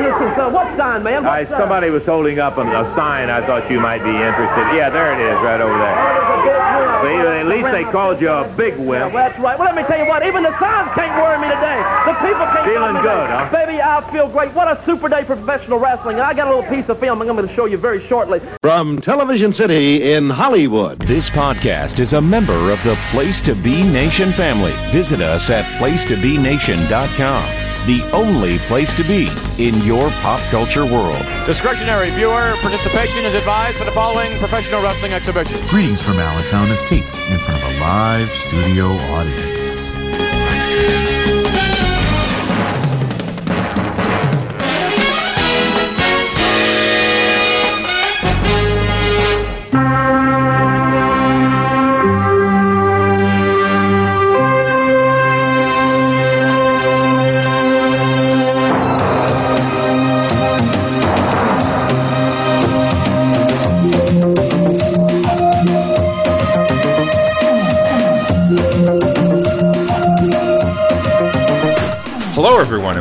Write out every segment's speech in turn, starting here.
listen, son. What sign, man? What I, sign? somebody was holding up a, a sign. I thought you might be interested. Yeah, there it is, right over there. There's a big wimp. See, at least they called you a big Yeah, wimp. well, that's right. Well, let me tell you what. Even the signs can't worry me today. The people can't. Feeling me good, today. huh? Baby, I feel great. What a super day for professional wrestling. And I got a little piece of film I'm going to show you very shortly. From Television City in Hollywood. This podcast is a member of the Place to Be Nation family. Visit us at placetobenation.com. The only place to be in your pop culture world. Discretionary viewer participation is advised for the following professional wrestling exhibition. Greetings from Allentown is taped in front of a live studio audience.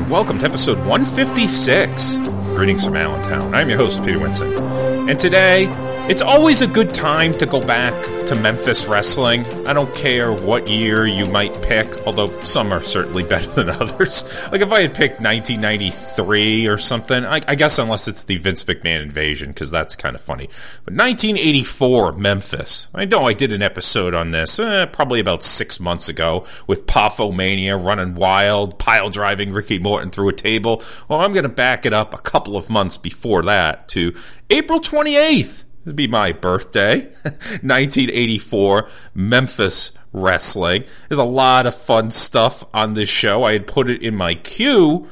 Welcome to episode 156 of Greetings from Allentown. I'm your host, Peter Winson. And today, it's always a good time to go back to Memphis wrestling. I don't care what year you might pick, although some are certainly better than others. Like if I had picked 1993 or something, I, I guess unless it's the Vince McMahon invasion, because that's kind of funny. But 1984, Memphis. I know I did an episode on this eh, probably about six months ago with Pafo Mania running wild, pile driving Ricky Morton through a table. Well, I'm going to back it up a couple of months before that to April 28th. It'd be my birthday, 1984, Memphis wrestling. There's a lot of fun stuff on this show. I had put it in my queue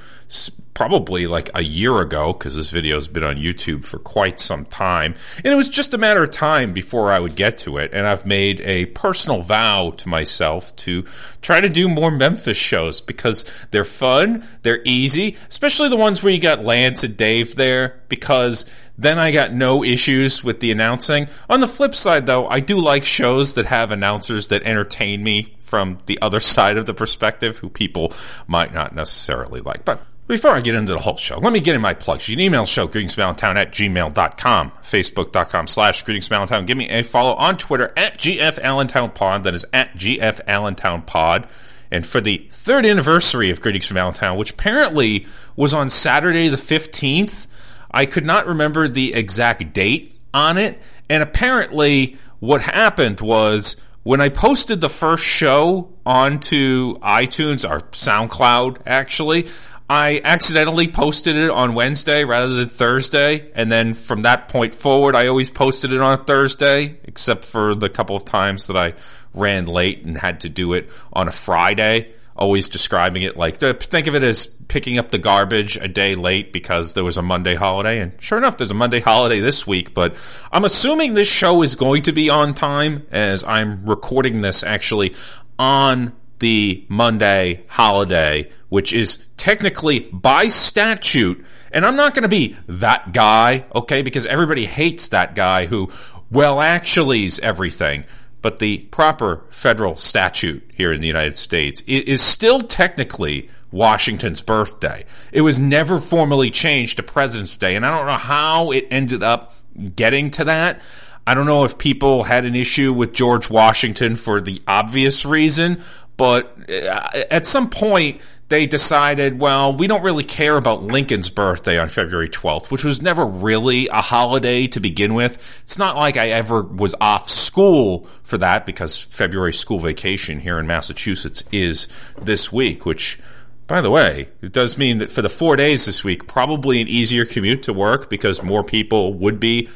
probably like a year ago because this video has been on YouTube for quite some time. And it was just a matter of time before I would get to it. And I've made a personal vow to myself to try to do more Memphis shows because they're fun, they're easy, especially the ones where you got Lance and Dave there because then I got no issues with the announcing. On the flip side, though, I do like shows that have announcers that entertain me from the other side of the perspective, who people might not necessarily like. But before I get into the whole show, let me get in my plugs. You can email show, greetingsmallentown at gmail.com, facebook.com slash greetingsmallentown. Give me a follow on Twitter at gfallentownpod. That is at gfallentownpod. And for the third anniversary of Greetings from Allentown, which apparently was on Saturday the 15th, I could not remember the exact date on it. And apparently, what happened was when I posted the first show onto iTunes or SoundCloud, actually, I accidentally posted it on Wednesday rather than Thursday. And then from that point forward, I always posted it on Thursday, except for the couple of times that I ran late and had to do it on a Friday always describing it like uh, think of it as picking up the garbage a day late because there was a Monday holiday. And sure enough, there's a Monday holiday this week, but I'm assuming this show is going to be on time as I'm recording this actually on the Monday holiday, which is technically by statute. And I'm not going to be that guy, okay, because everybody hates that guy who, well, actually's everything but the proper federal statute here in the United States is still technically Washington's birthday. It was never formally changed to President's Day, and I don't know how it ended up getting to that. I don't know if people had an issue with George Washington for the obvious reason, but uh, at some point they decided, well, we don't really care about Lincoln's birthday on February 12th, which was never really a holiday to begin with. It's not like I ever was off school for that because February school vacation here in Massachusetts is this week, which by the way, it does mean that for the four days this week, probably an easier commute to work because more people would be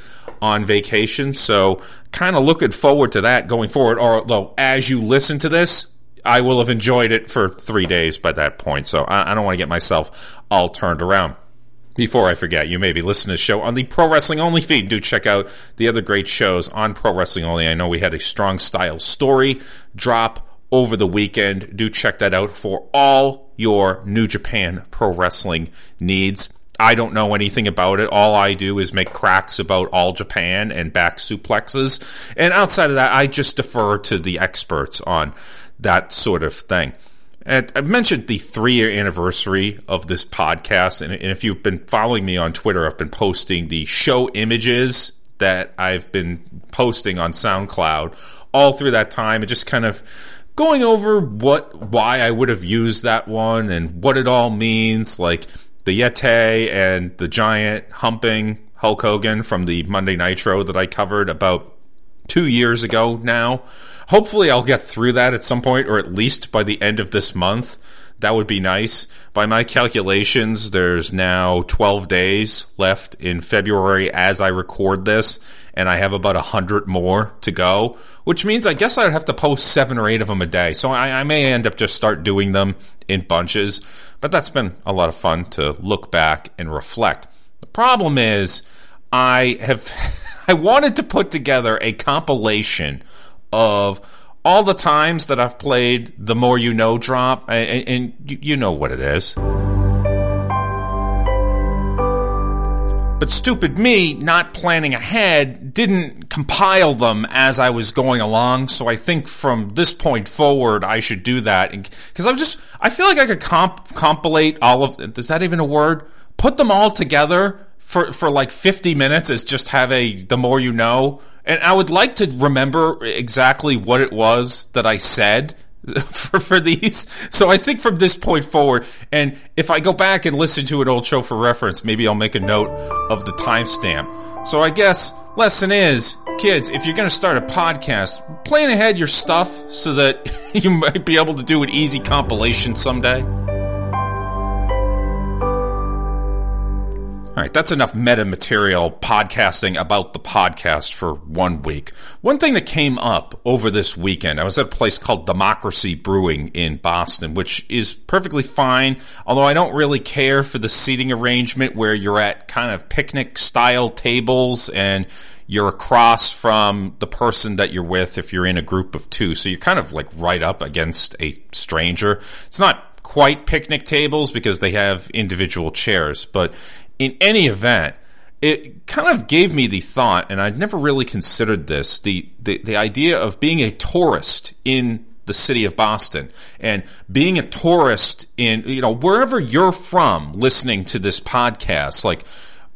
on vacation. So, kind of looking forward to that going forward. Although, as you listen to this, I will have enjoyed it for three days by that point. So, I, I don't want to get myself all turned around. Before I forget, you may be listening to the show on the Pro Wrestling Only feed. Do check out the other great shows on Pro Wrestling Only. I know we had a strong style story drop over the weekend. Do check that out for all your New Japan Pro Wrestling needs. I don't know anything about it. All I do is make cracks about All Japan and back suplexes. And outside of that, I just defer to the experts on that sort of thing. And I've mentioned the three year anniversary of this podcast. And, if you've been following me on Twitter, I've been posting the show images that I've been posting on SoundCloud all through that time and just kind of going over what why I would have used that one and what it all means, like the Yeti and the giant humping Hulk Hogan from the Monday Nitro that I covered about two years ago now. Hopefully, I'll get through that at some point, or at least by the end of this month. That would be nice. By my calculations, there's now 12 days left in February as I record this, and I have about 100 more to go, which means I guess I'd have to post seven or eight of them a day. So I, I may end up just start doing them in bunches, but that's been a lot of fun to look back and reflect. The problem is, I have, I wanted to put together a compilation of all the times that I've played the More You Know drop, and, and you know what it is. But stupid me, not planning ahead, didn't compile them as I was going along. So I think from this point forward, I should do that. Because I'm just, I feel like I could comp- compilate all of, is that even a word? Put them all together for, for like 50 minutes as just have a, the more you know. And I would like to remember exactly what it was that I said for, for these. So I think from this point forward, and if I go back and listen to an old show for reference, maybe I'll make a note of the timestamp. So I guess lesson is, kids, if you're going to start a podcast, plan ahead your stuff so that you might be able to do an easy compilation someday. All right, that's enough meta material podcasting about the podcast for one week. One thing that came up over this weekend, I was at a place called Democracy Brewing in Boston, which is perfectly fine, although I don't really care for the seating arrangement where you're at kind of picnic style tables and you're across from the person that you're with if you're in a group of two. So you're kind of like right up against a stranger. It's not quite picnic tables because they have individual chairs, but in any event, it kind of gave me the thought, and I'd never really considered this the, the, the idea of being a tourist in the city of Boston and being a tourist in, you know, wherever you're from listening to this podcast, like,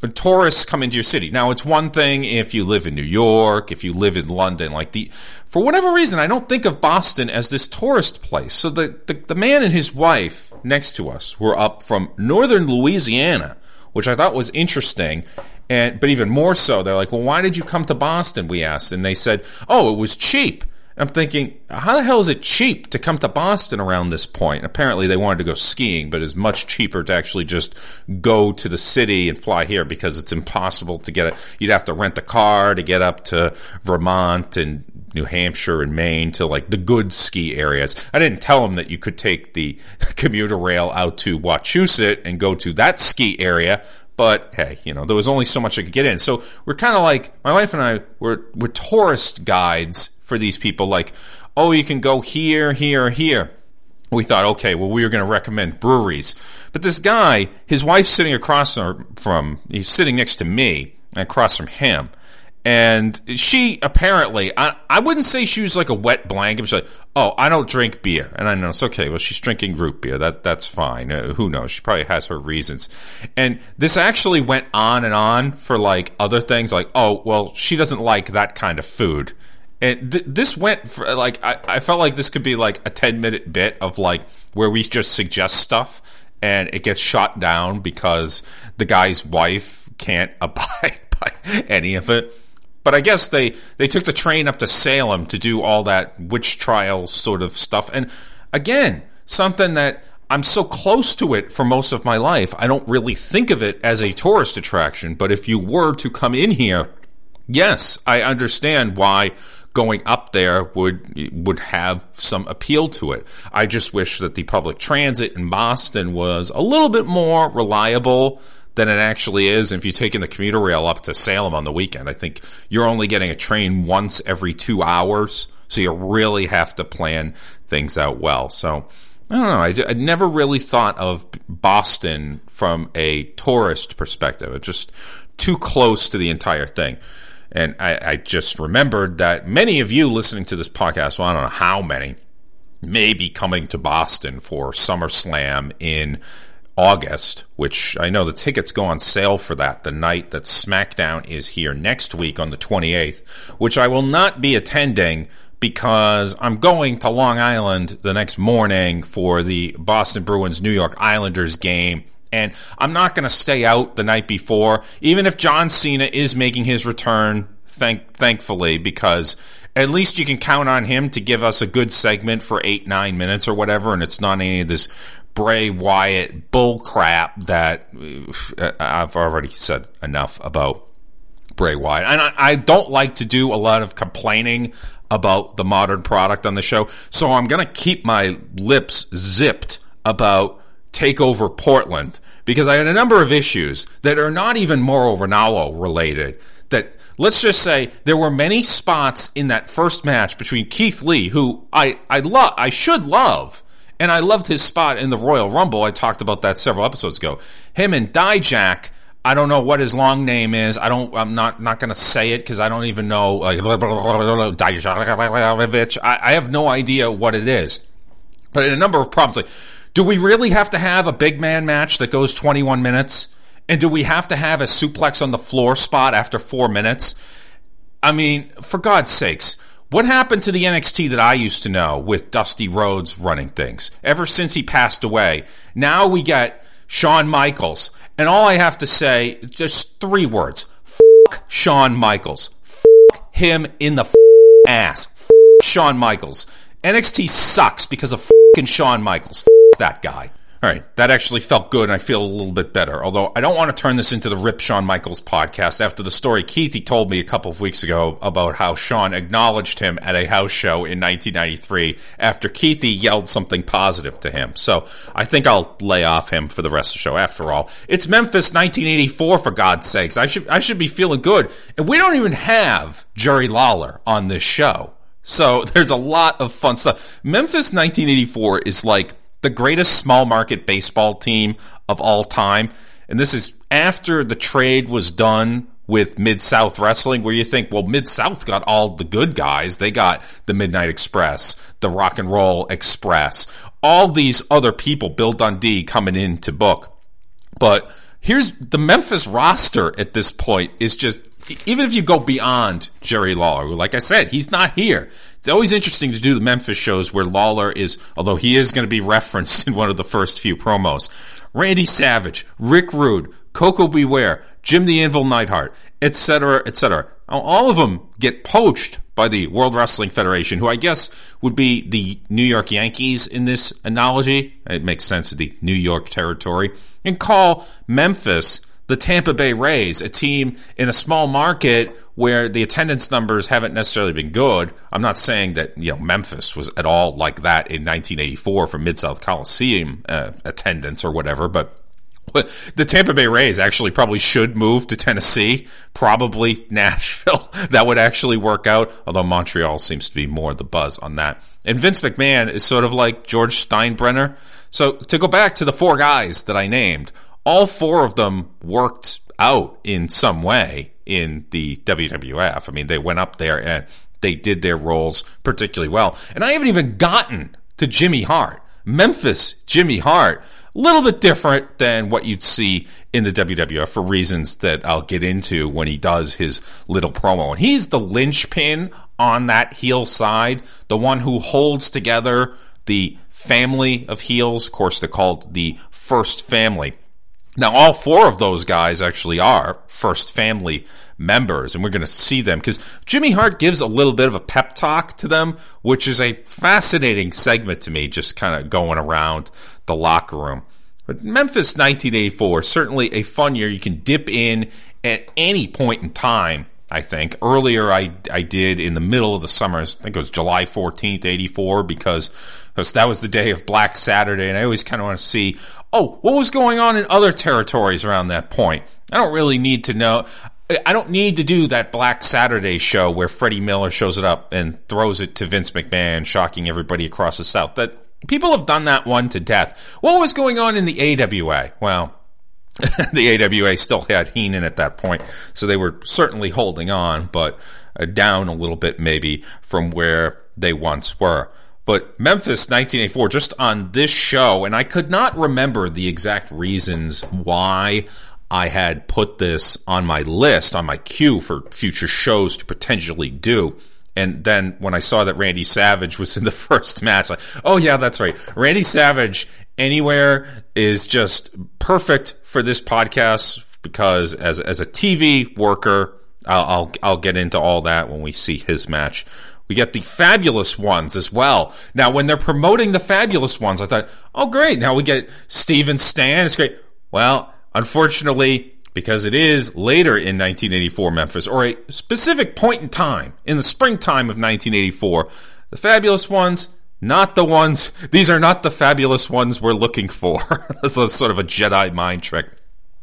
tourists come into your city. Now, it's one thing if you live in New York, if you live in London, like the, for whatever reason, I don't think of Boston as this tourist place. So the, the, the man and his wife next to us were up from northern Louisiana which I thought was interesting. And but even more so, they're like, "Well, why did you come to Boston?" We asked, and they said, "Oh, it was cheap." I'm thinking, how the hell is it cheap to come to Boston around this point? Apparently, they wanted to go skiing, but it's much cheaper to actually just go to the city and fly here because it's impossible to get it. You'd have to rent a car to get up to Vermont and New Hampshire and Maine to like the good ski areas. I didn't tell them that you could take the commuter rail out to Wachusett and go to that ski area. But hey, you know, there was only so much I could get in. So we're kind of like, my wife and I were, were tourist guides for these people. Like, oh, you can go here, here, here. We thought, okay, well, we were going to recommend breweries. But this guy, his wife's sitting across from, he's sitting next to me, across from him. And she apparently, I, I wouldn't say she was like a wet blanket. She's like, oh, I don't drink beer. And I know it's okay. Well, she's drinking root beer. That That's fine. Uh, who knows? She probably has her reasons. And this actually went on and on for like other things like, oh, well, she doesn't like that kind of food. And th- this went for like, I, I felt like this could be like a 10 minute bit of like where we just suggest stuff and it gets shot down because the guy's wife can't abide by any of it. But I guess they, they took the train up to Salem to do all that witch trial sort of stuff. And again, something that I'm so close to it for most of my life, I don't really think of it as a tourist attraction. But if you were to come in here, yes, I understand why going up there would would have some appeal to it. I just wish that the public transit in Boston was a little bit more reliable than it actually is. If you're taking the commuter rail up to Salem on the weekend, I think you're only getting a train once every two hours. So you really have to plan things out well. So I don't know. I, I never really thought of Boston from a tourist perspective. It's just too close to the entire thing. And I, I just remembered that many of you listening to this podcast, well, I don't know how many, may be coming to Boston for SummerSlam in August, which I know the tickets go on sale for that the night that SmackDown is here next week on the 28th, which I will not be attending because I'm going to Long Island the next morning for the Boston Bruins New York Islanders game. And I'm not going to stay out the night before, even if John Cena is making his return, thank, thankfully, because at least you can count on him to give us a good segment for eight, nine minutes or whatever, and it's not any of this Bray Wyatt bull crap that uh, I've already said enough about Bray Wyatt. And I, I don't like to do a lot of complaining about the modern product on the show, so I'm going to keep my lips zipped about Takeover Portland because I had a number of issues that are not even Mauro Ranallo related. That let's just say there were many spots in that first match between Keith Lee, who I I love, I should love and I loved his spot in the Royal Rumble. I talked about that several episodes ago. Him and Dijak. I don't know what his long name is. I don't. I'm not not going to say it because I don't even know. Like. I, I have no idea what it is. But in a number of problems, like, do we really have to have a big man match that goes 21 minutes? And do we have to have a suplex on the floor spot after four minutes? I mean, for God's sakes what happened to the NXT that I used to know with Dusty Rhodes running things ever since he passed away? Now we get Shawn Michaels. And all I have to say, just three words. Fuck Shawn Michaels. Fuck him in the ass. Fuck Shawn Michaels. NXT sucks because of fucking Shawn Michaels. Fuck that guy. All right, that actually felt good, and I feel a little bit better. Although I don't want to turn this into the Rip Shawn Michaels podcast after the story Keithy told me a couple of weeks ago about how Shawn acknowledged him at a house show in 1993 after Keithy yelled something positive to him. So I think I'll lay off him for the rest of the show. After all, it's Memphis 1984 for God's sakes. I should I should be feeling good, and we don't even have Jerry Lawler on this show. So there's a lot of fun stuff. Memphis 1984 is like the greatest small market baseball team of all time. And this is after the trade was done with Mid South Wrestling, where you think, well, Mid South got all the good guys. They got the Midnight Express, the Rock and Roll Express, all these other people, Bill Dundee coming in to book. But here's the Memphis roster at this point is just even if you go beyond Jerry Lawler, like I said, he's not here. It's always interesting to do the Memphis shows where Lawler is, although he is going to be referenced in one of the first few promos. Randy Savage, Rick Rude, Koko B. Ware, Jim the Anvil Neidhart, etc., etc. All of them get poached by the World Wrestling Federation, who I guess would be the New York Yankees in this analogy. It makes sense of the New York territory. And call Memphis the Tampa Bay Rays, a team in a small market where the attendance numbers haven't necessarily been good. I'm not saying that you know Memphis was at all like that in 1984 for Mid South Coliseum uh, attendance or whatever, but the Tampa Bay Rays actually probably should move to Tennessee, probably Nashville. that would actually work out, although Montreal seems to be more the buzz on that. And Vince McMahon is sort of like George Steinbrenner. So to go back to the four guys that I named, all four of them worked out in some way in the WWF. I mean, they went up there and they did their roles particularly well. And I haven't even gotten to Jimmy Hart. Memphis Jimmy Hart, a little bit different than what you'd see in the WWF for reasons that I'll get into when he does his little promo. And he's the linchpin on that heel side, the one who holds together the family of heels. Of course, they're called the first family. Now, all four of those guys actually are first family members, and we're going to see them because Jimmy Hart gives a little bit of a pep talk to them, which is a fascinating segment to me, just kind of going around the locker room. But Memphis 1984, certainly a fun year. You can dip in at any point in time I think. Earlier, I, I did in the middle of the summer, I think it was July 14th, 84, because that was the day of Black Saturday, and I always kind of want to see, oh, what was going on in other territories around that point? I don't really need to know. I don't need to do that Black Saturday show where Freddie Miller shows it up and throws it to Vince McMahon, shocking everybody across the South. That people have done that one to death. What was going on in the AWA? Well, the AWA still had Heenan at that point, so they were certainly holding on, but uh, down a little bit maybe from where they once were. but Memphis 1984, just on this show, and I could not remember the exact reasons why I had put this on my list, on my queue for future shows to potentially do. And then when I saw that Randy Savage was in the first match, like, oh yeah, that's right. Randy Savage anywhere is just perfect for this podcast because as as a TV worker, I'll I'll, I'll get into all that when we see his match. We get the fabulous ones as well. Now, when they're promoting the fabulous ones, I thought, oh great, now we get Steven Stan. It's great. Well, unfortunately, because it is later in 1984 Memphis, or a specific point in time in the springtime of 1984. The fabulous ones, not the ones, these are not the fabulous ones we're looking for. this is sort of a Jedi mind trick.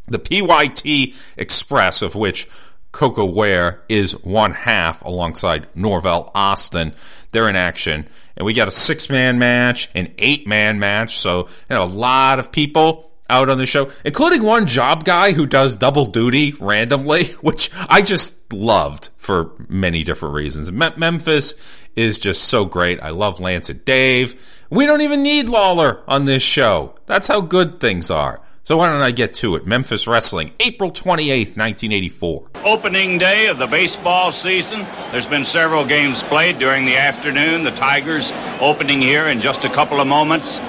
The PYT Express, of which Koko Ware is one half alongside Norvell Austin, they're in action. And we got a six man match, an eight man match, so you know, a lot of people out on the show, including one job guy who does double duty randomly, which I just loved for many different reasons. Me- Memphis is just so great. I love Lance and Dave. We don't even need Lawler on this show. That's how good things are. So why don't I get to it? Memphis Wrestling, April 28th, 1984. Opening day of the baseball season. There's been several games played during the afternoon. The Tigers opening here in just a couple of moments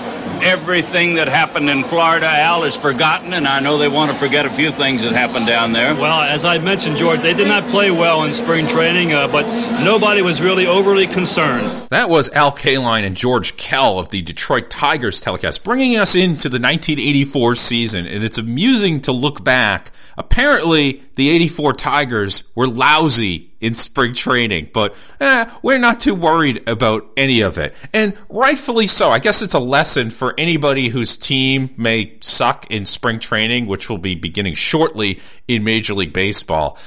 everything that happened in Florida, Al, is forgotten, and I know they want to forget a few things that happened down there. Well, as I mentioned, George, they did not play well in spring training, uh, but nobody was really overly concerned. That was Al Kaline and George Kell of the Detroit Tigers telecast, bringing us into the 1984 season, and it's amusing to look back. Apparently, the 84 Tigers were lousy in spring training, but eh, we're not too worried about any of it. And rightfully so. I guess it's a lesson for anybody whose team may suck in spring training, which will be beginning shortly in Major League Baseball.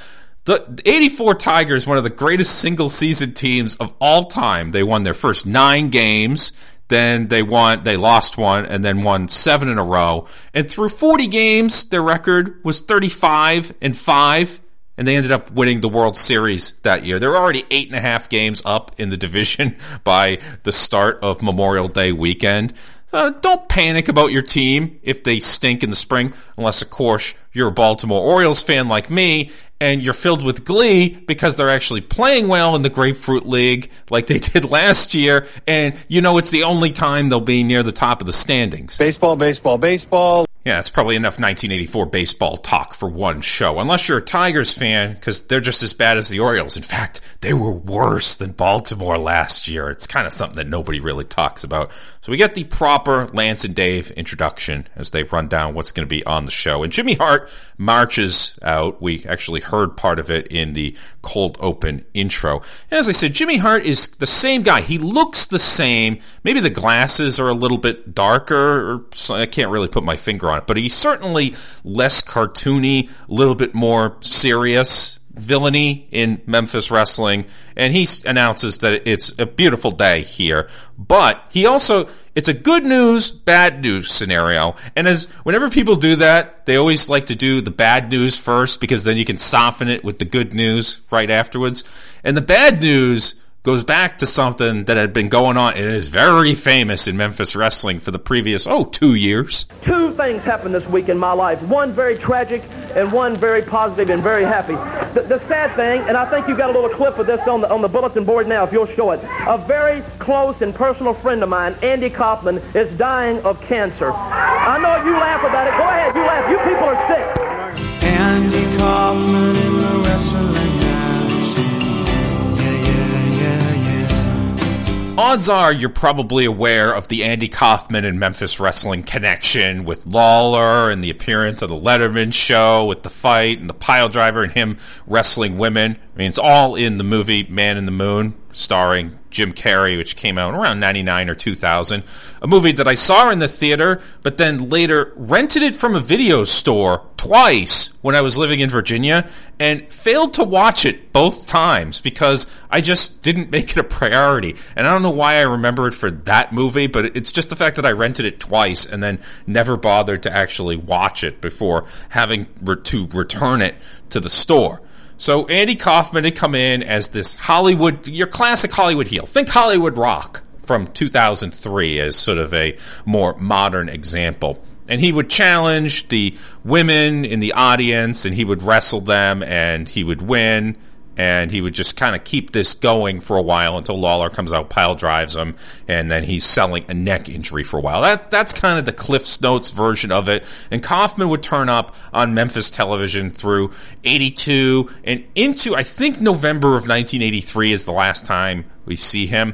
The 84 Tigers, one of the greatest single season teams of all time. They won their first nine games. Then they won, they lost one and then won seven in a row. And through 40 games, their record was 35 and five and they ended up winning the World Series that year. They're already eight and a half games up in the division by the start of Memorial Day weekend. Uh, don't panic about your team if they stink in the spring, unless, of course, you're a Baltimore Orioles fan like me and you're filled with glee because they're actually playing well in the Grapefruit League like they did last year, and you know it's the only time they'll be near the top of the standings. Baseball, baseball, baseball. Yeah, it's probably enough 1984 baseball talk for one show, unless you're a Tigers fan, because they're just as bad as the Orioles. In fact, they were worse than Baltimore last year. It's kind of something that nobody really talks about. So we get the proper Lance and Dave introduction as they run down what's going to be on the show. And Jimmy Hart marches out. We actually heard part of it in the cold open intro. And as I said, Jimmy Hart is the same guy. He looks the same. Maybe the glasses are a little bit darker, or I can't really put my finger on it, but he's certainly less cartoony, a little bit more serious villainy in Memphis wrestling, and he announces that it's a beautiful day here. But he also, it's a good news, bad news scenario. And as whenever people do that, they always like to do the bad news first because then you can soften it with the good news right afterwards. And the bad news goes back to something that had been going on. It is very famous in Memphis wrestling for the previous, oh, two years. Two things happened this week in my life. One very tragic and one very positive and very happy. The, the sad thing, and I think you've got a little clip of this on the, on the bulletin board now if you'll show it. A very close and personal friend of mine, Andy Kaufman, is dying of cancer. I know you laugh about it. Go ahead, you laugh. You people are sick. Andy Kaufman Odds are you're probably aware of the Andy Kaufman and Memphis wrestling connection with Lawler and the appearance of the Letterman show with the fight and the pile driver and him wrestling women. I mean, it's all in the movie Man in the Moon, starring Jim Carrey, which came out around 99 or 2000. A movie that I saw in the theater, but then later rented it from a video store twice when I was living in Virginia and failed to watch it both times because I just didn't make it a priority. And I don't know why I remember it for that movie, but it's just the fact that I rented it twice and then never bothered to actually watch it before having to return it to the store. So Andy Kaufman had come in as this Hollywood, your classic Hollywood heel. Think Hollywood Rock from 2003 as sort of a more modern example. And he would challenge the women in the audience and he would wrestle them and he would win and he would just kind of keep this going for a while until Lawler comes out, pile drives him, and then he's selling a neck injury for a while. That that's kind of the Cliff's Notes version of it. And Kaufman would turn up on Memphis television through '82 and into I think November of 1983 is the last time we see him.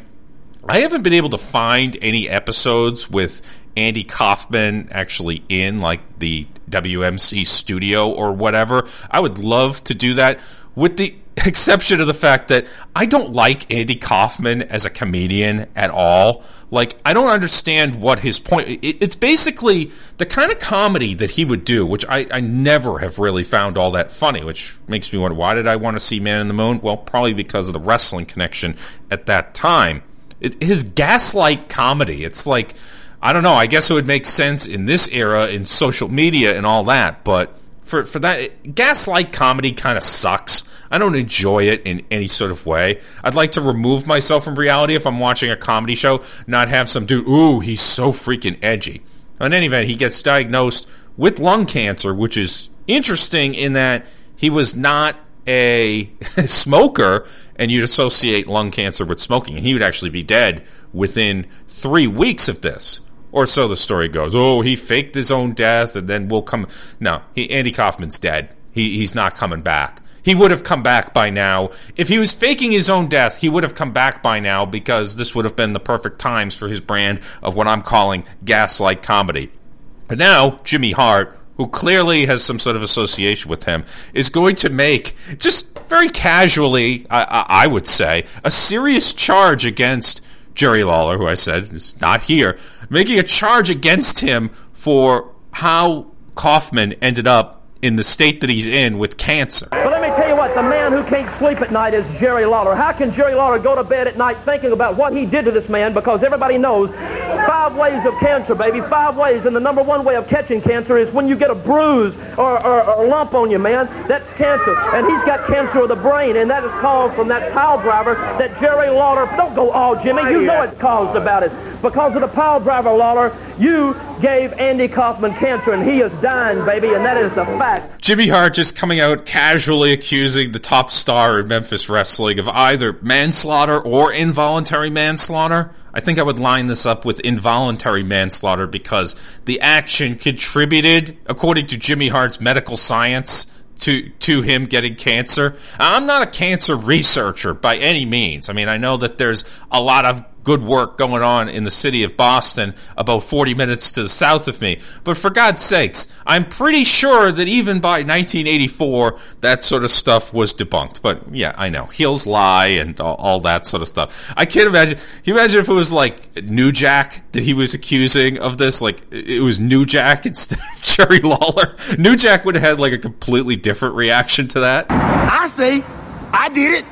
I haven't been able to find any episodes with Andy Kaufman actually in like the WMC studio or whatever. I would love to do that with the exception of the fact that I don't like Andy Kaufman as a comedian at all. Like, I don't understand what his point. It's basically the kind of comedy that he would do, which I, I never have really found all that funny. Which makes me wonder why did I want to see Man in the Moon? Well, probably because of the wrestling connection at that time. It, his gaslight comedy. It's like I don't know. I guess it would make sense in this era in social media and all that, but for for that gaslight comedy kind of sucks. I don't enjoy it in any sort of way. I'd like to remove myself from reality if I'm watching a comedy show, not have some dude, ooh, he's so freaking edgy. In any event, he gets diagnosed with lung cancer, which is interesting in that he was not a smoker, and you'd associate lung cancer with smoking, and he would actually be dead within three weeks of this. Or so the story goes. Oh, he faked his own death, and then we'll come. No, he, Andy Kaufman's dead. He, he's not coming back. He would have come back by now. If he was faking his own death, he would have come back by now because this would have been the perfect times for his brand of what I'm calling gaslight comedy. But now, Jimmy Hart, who clearly has some sort of association with him, is going to make, just very casually, I, I, would say, a serious charge against Jerry Lawler, who I said is not here, making a charge against him for how Kaufman ended up in the state that he's in with cancer. What, the man who can't sleep at night is Jerry Lawler. How can Jerry Lawler go to bed at night thinking about what he did to this man? Because everybody knows five ways of cancer, baby. Five ways. And the number one way of catching cancer is when you get a bruise or, or, or a lump on you, man. That's cancer. And he's got cancer of the brain, and that is caused from that pile driver that Jerry Lawler. Don't go all, Jimmy. You know it's caused about it. Because of the pile driver, Lawler, you gave Andy Kaufman cancer, and he is dying, baby, and that is the fact. Jimmy Hart just coming out casually accusing the top star in Memphis wrestling of either manslaughter or involuntary manslaughter. I think I would line this up with involuntary manslaughter because the action contributed, according to Jimmy Hart's medical science, to to him getting cancer. I'm not a cancer researcher by any means. I mean, I know that there's a lot of good work going on in the city of Boston, about 40 minutes to the south of me. But for God's sakes, I'm pretty sure that even by 1984, that sort of stuff was debunked. But yeah, I know. Heels lie and all, all that sort of stuff. I can't imagine. Can you imagine if it was like New Jack that he was accusing of this? Like it was New Jack instead of Jerry Lawler? New Jack would have had like a completely different reaction to that. I say, I did it.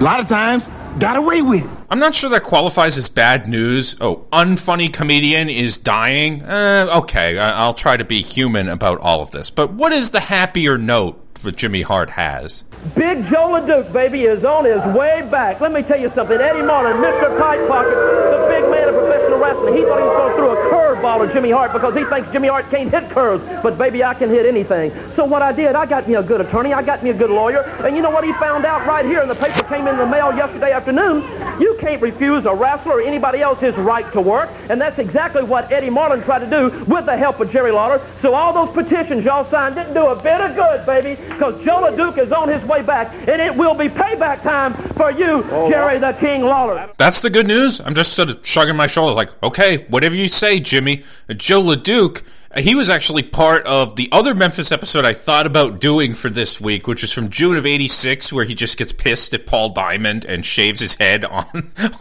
A lot of times, got away with it. I'm not sure that qualifies as bad news. Oh, unfunny comedian is dying. Uh, okay, I'll try to be human about all of this. But what is the happier note that Jimmy Hart has? Big Joe LeDuc, baby, is on his way back. Let me tell you something. Eddie Marlin, Mr. Tight Pocket, the big man of professional wrestling, he thought he was going to throw a curveball at Jimmy Hart because he thinks Jimmy Hart can't hit curves. But, baby, I can hit anything. So what I did, I got me a good attorney. I got me a good lawyer. And you know what he found out right here? And the paper came in the mail yesterday afternoon. You can't refuse a wrestler or anybody else his right to work. And that's exactly what Eddie Marlin tried to do with the help of Jerry Lawler. So all those petitions y'all signed didn't do a bit of good, baby, because Joe LeDuc is on his way back. And it will be payback time for you, oh, Jerry the King Lawler. That's the good news. I'm just sort of shrugging my shoulders like, okay, whatever you say, Jimmy. Joe LeDuc uh, he was actually part of the other Memphis episode I thought about doing for this week, which is from June of '86, where he just gets pissed at Paul Diamond and shaves his head on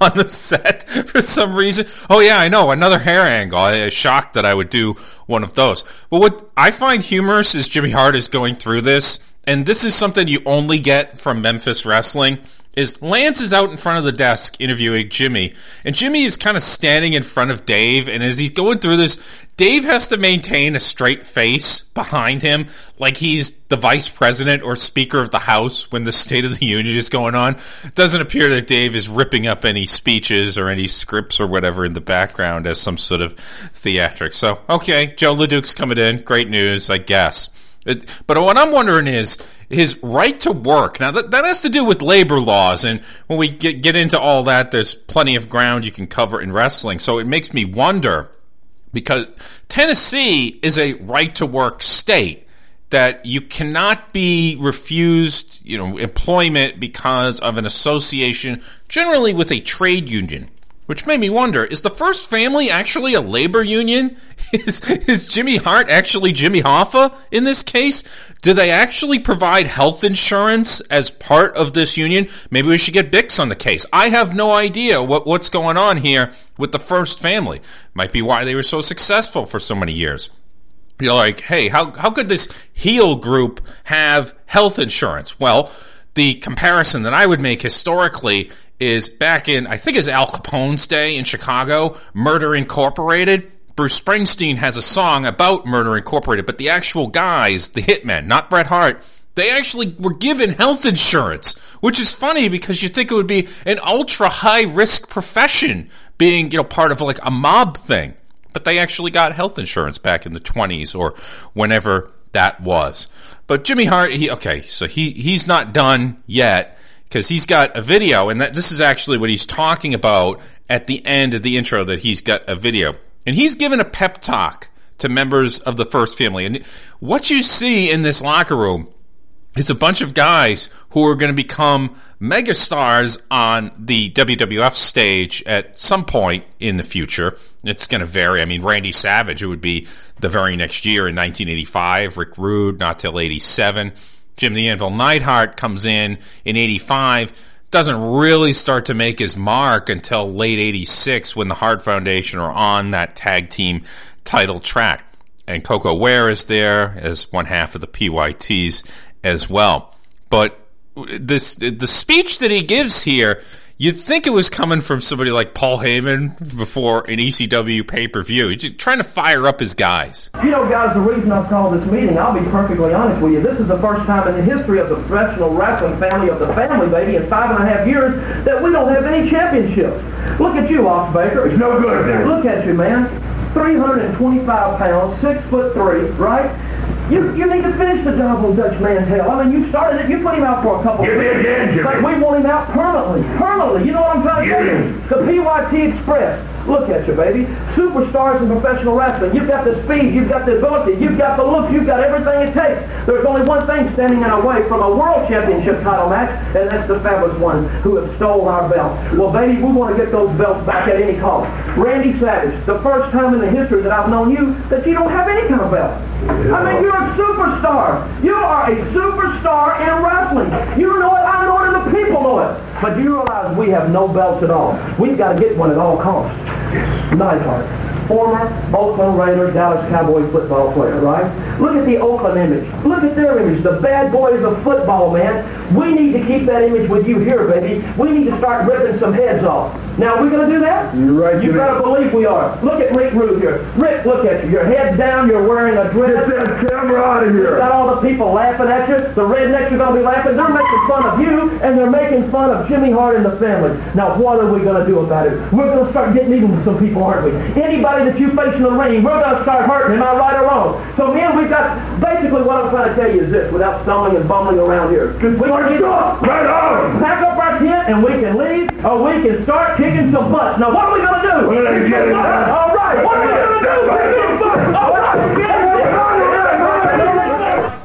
on the set for some reason. Oh yeah, I know another hair angle. I was shocked that I would do one of those. But what I find humorous is Jimmy Hart is going through this, and this is something you only get from Memphis wrestling is Lance is out in front of the desk interviewing Jimmy, and Jimmy is kind of standing in front of Dave, and as he's going through this, Dave has to maintain a straight face behind him, like he's the vice president or speaker of the House when the State of the Union is going on. It doesn't appear that Dave is ripping up any speeches or any scripts or whatever in the background as some sort of theatrics. So, okay, Joe LeDuc's coming in. Great news, I guess. It, but what I'm wondering is his right to work. Now that, that has to do with labor laws, and when we get get into all that, there's plenty of ground you can cover in wrestling. So it makes me wonder because Tennessee is a right to work state that you cannot be refused, you know, employment because of an association, generally with a trade union. Which made me wonder, is the first family actually a labor union? Is, is Jimmy Hart actually Jimmy Hoffa in this case? Do they actually provide health insurance as part of this union? Maybe we should get Bix on the case. I have no idea what, what's going on here with the first family. Might be why they were so successful for so many years. You're like, hey, how, how could this heel group have health insurance? Well, the comparison that I would make historically is back in, I think it's Al Capone's day in Chicago, Murder Incorporated. Bruce Springsteen has a song about Murder Incorporated, but the actual guys, the hitmen, not Bret Hart, they actually were given health insurance, which is funny because you think it would be an ultra high risk profession being, you know, part of like a mob thing. But they actually got health insurance back in the 20s or whenever that was. But Jimmy Hart, he okay, so he he's not done yet because he's got a video, and that this is actually what he's talking about at the end of the intro. That he's got a video, and he's given a pep talk to members of the first family. And what you see in this locker room is a bunch of guys who are going to become megastars on the WWF stage at some point in the future. It's going to vary. I mean, Randy Savage, it would be the very next year in 1985. Rick Rude, not till 87. Jim the Anvil Neidhart comes in in 85 doesn't really start to make his mark until late 86 when the Hart Foundation are on that tag team title track. And Koko Ware is there as one half of the PYTs as well. But this the speech that he gives here You'd think it was coming from somebody like Paul Heyman before an ECW pay per view. He's just trying to fire up his guys. You know, guys, the reason I've called this meeting, I'll be perfectly honest with you, this is the first time in the history of the professional wrestling family of the family, baby, in five and a half years that we don't have any championships. Look at you, Ox Baker. It's no good, man. Look at you, man. 325 pounds, six foot three, right? You, you need to finish the job on Dutch Mantell. I mean, you started it. You put him out for a couple Give of Jimmy. But we want him out permanently. Permanently. You know what I'm trying to say? The PYT Express. Look at you, baby. Superstars in professional wrestling. You've got the speed. You've got the ability. You've got the look. You've got everything it takes. There's only one thing standing in our way from a world championship title match, and that's the fabulous one who have stolen our belt. Well, baby, we want to get those belts back at any cost. Randy Savage, the first time in the history that I've known you that you don't have any kind of belt. I mean, you're a superstar. You are a superstar in wrestling. You know it, I know it, and the people know it. But do you realize we have no belts at all? We've got to get one at all costs. Neidhart, former Oakland Raiders, Dallas Cowboy football player, right? Look at the Oakland image. Look at their image. The bad boys of football, man. We need to keep that image with you here, baby. We need to start ripping some heads off. Now, we're we going to do that? You're right, You better believe we are. Look at Rick Rude here. Rick, look at you. Your head's down. You're wearing a dress. Get that camera out of here. You got all the people laughing at you. The rednecks are going to be laughing. They're making fun of you, and they're making fun of Jimmy Hart and the family. Now, what are we going to do about it? We're going to start getting even with some people, aren't we? Anybody that you face in the ring, we're going to start hurting. Am I right or wrong? So, men, we've got basically what I'm trying to tell you is this, without stumbling and bumbling around here. We can get Right on. pack up our tent and we can leave, or we can start kicking some butts. Now, what are we going to do? Well, let's get it. All right. What are we going to do? Kick some butts. All right.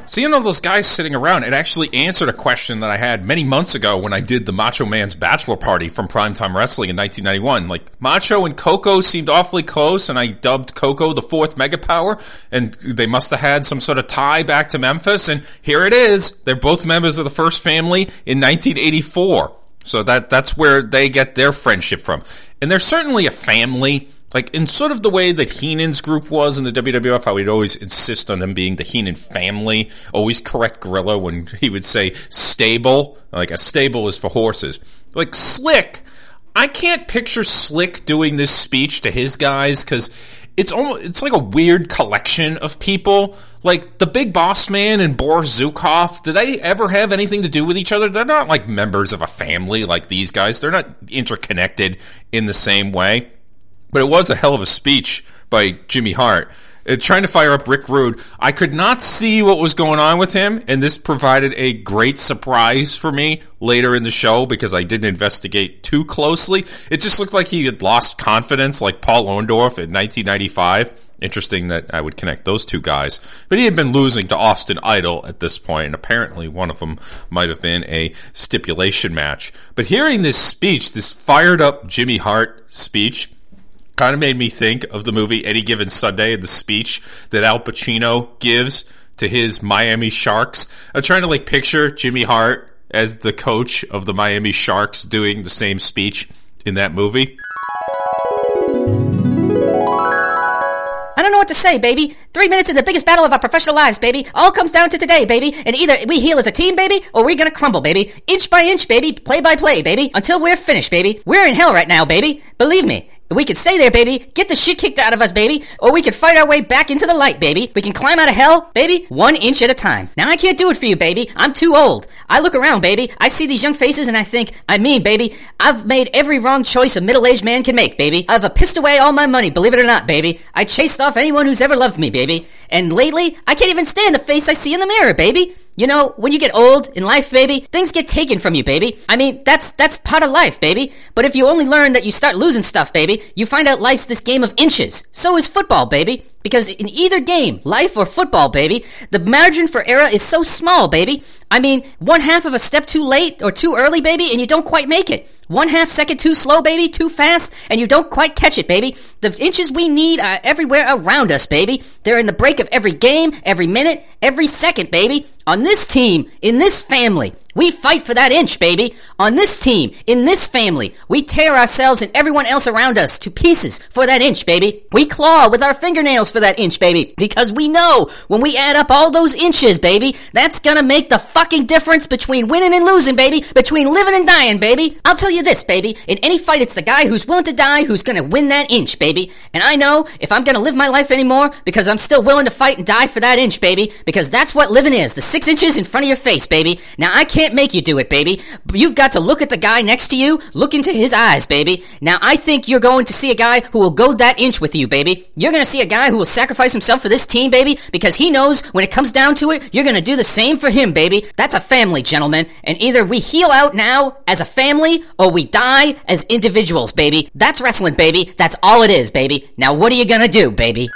Seeing all those guys sitting around, it actually answered a question that I had many months ago when I did the Macho Man's bachelor party from Primetime Wrestling in 1991. Like Macho and Koko seemed awfully close, and I dubbed Koko the fourth mega power, and they must have had some sort of tie back to Memphis. And here it is. They're both members of the first family in 1984. So that that's where they get their friendship from. And they're certainly a family like in sort of the way that Heenan's group was in the WWF, how he'd always insist on them being the Heenan family, always correct Gorilla when he would say stable, like a stable is for horses. Like Slick, I can't picture Slick doing this speech to his guys because it's almost it's like a weird collection of people. Like the Big Boss Man and Boris Zhukov, do they ever have anything to do with each other? They're not like members of a family like these guys. They're not interconnected in the same way. But it was a hell of a speech by Jimmy Hart. Uh, trying to fire up Rick Rude. I could not see what was going on with him, and this provided a great surprise for me later in the show because I didn't investigate too closely. It just looked like he had lost confidence, like Paul Orndorff in 1995. Interesting that I would connect those two guys. But he had been losing to Austin Idol at this point, and apparently one of them might have been a stipulation match. But hearing this speech, this fired up Jimmy Hart speech, kind of made me think of the movie Any Given Sunday and the speech that Al Pacino gives to his Miami Sharks. I'm trying to like picture Jimmy Hart as the coach of the Miami Sharks doing the same speech in that movie. I don't know what to say, baby. Three minutes in the biggest battle of our professional lives, baby. All comes down to today, baby. And either we heal as a team, baby, or we're gonna crumble, baby. Inch by inch, baby. Play by play, baby. Until we're finished, baby. We're in hell right now, baby. Believe me. We could stay there, baby, get the shit kicked out of us, baby, or we could fight our way back into the light, baby. We can climb out of hell, baby, one inch at a time. Now I can't do it for you, baby. I'm too old. I look around, baby. I see these young faces and I think, I mean, baby, I've made every wrong choice a middle-aged man can make, baby. I've uh, pissed away all my money, believe it or not, baby. I chased off anyone who's ever loved me, baby. And lately, I can't even stand the face I see in the mirror, baby. You know, when you get old in life, baby, things get taken from you, baby. I mean, that's that's part of life, baby. But if you only learn that you start losing stuff, baby, you find out life's this game of inches. So is football, baby. Because in either game, life or football, baby, the margin for error is so small, baby. I mean, one half of a step too late or too early, baby, and you don't quite make it. One half second too slow, baby, too fast, and you don't quite catch it, baby. The inches we need are everywhere around us, baby. They're in the break of every game, every minute, every second, baby. On this team, in this family, we fight for that inch, baby. On this team, in this family, we tear ourselves and everyone else around us to pieces for that inch, baby. We claw with our fingernails for that inch, baby. Because we know when we add up all those inches, baby, that's gonna make the fucking difference between winning and losing, baby. Between living and dying, baby. I'll tell you this, baby. In any fight, it's the guy who's willing to die who's gonna win that inch, baby. And I know if I'm gonna live my life anymore because I'm still willing to fight and die for that inch, baby. Because that's what living is. The six inches in front of your face, baby. Now I can't can't make you do it, baby. You've got to look at the guy next to you, look into his eyes, baby. Now, I think you're going to see a guy who will go that inch with you, baby. You're going to see a guy who will sacrifice himself for this team, baby, because he knows when it comes down to it, you're going to do the same for him, baby. That's a family, gentlemen. And either we heal out now as a family or we die as individuals, baby. That's wrestling, baby. That's all it is, baby. Now, what are you going to do, baby?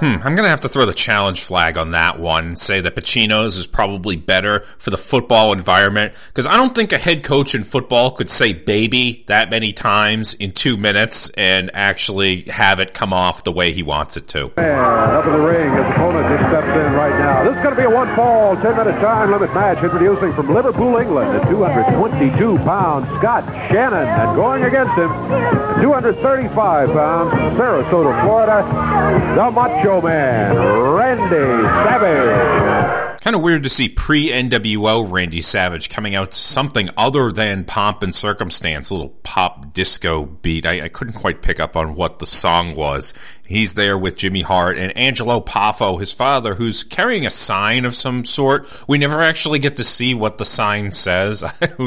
Hmm, I'm going to have to throw the challenge flag on that one. Say that Pacino's is probably better for the football environment because I don't think a head coach in football could say baby that many times in two minutes and actually have it come off the way he wants it to. And up in the ring, his opponent just steps in right now. This is going to be a one fall, 10 minute time limit match introducing from Liverpool, England, at 222 pounds, Scott Shannon, and going against him, 235 pounds, Sarasota, Florida, the Macho Man, Randy. Kind of weird to see pre NWO Randy Savage coming out to something other than pomp and circumstance, a little pop disco beat. I, I, couldn't quite pick up on what the song was. He's there with Jimmy Hart and Angelo Poffo, his father, who's carrying a sign of some sort. We never actually get to see what the sign says.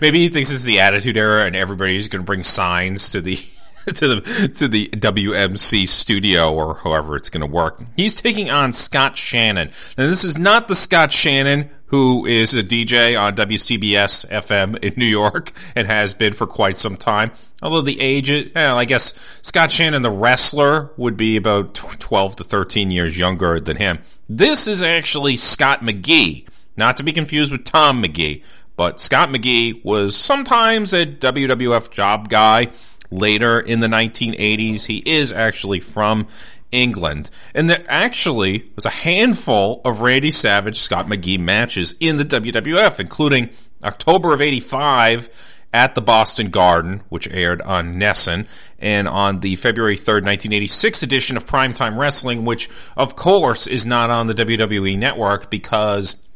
Maybe he thinks it's the Attitude Era and everybody's going to bring signs to the to the to the WMC studio or however it's going to work. He's taking on Scott Shannon. Now this is not the Scott Shannon who is a DJ on WCBS FM in New York and has been for quite some time. Although the age, well, I guess Scott Shannon, the wrestler, would be about 12 to 13 years younger than him. This is actually Scott McGee, not to be confused with Tom Magee. But Scott McGee was sometimes a WWF job guy later in the 1980s. He is actually from England. And there actually was a handful of Randy Savage Scott McGee matches in the WWF, including October of 85 at the Boston Garden, which aired on NESN, and on the February 3rd, 1986 edition of Primetime Wrestling, which, of course, is not on the WWE network because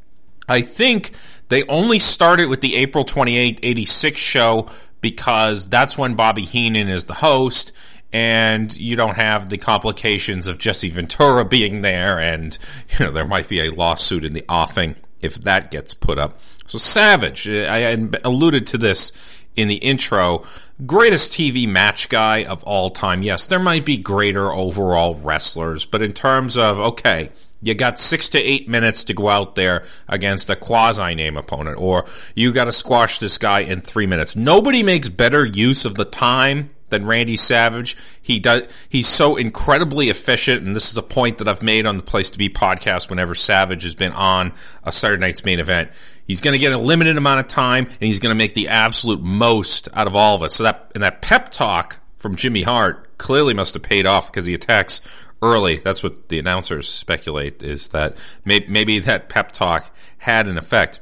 I think they only started with the April 28, 86 show because that's when Bobby Heenan is the host and you don't have the complications of Jesse Ventura being there, and you know there might be a lawsuit in the offing if that gets put up. So Savage, I alluded to this in the intro, greatest TV match guy of all time. Yes, there might be greater overall wrestlers, but in terms of okay, you got six to eight minutes to go out there against a quasi name opponent, or you got to squash this guy in three minutes. Nobody makes better use of the time than Randy Savage. He does. He's so incredibly efficient, and this is a point that I've made on the Place to Be podcast. Whenever Savage has been on a Saturday Night's Main Event, he's going to get a limited amount of time, and he's going to make the absolute most out of all of it. So that and that pep talk from Jimmy Hart clearly must have paid off because he attacks early. That's what the announcers speculate is that maybe that pep talk had an effect.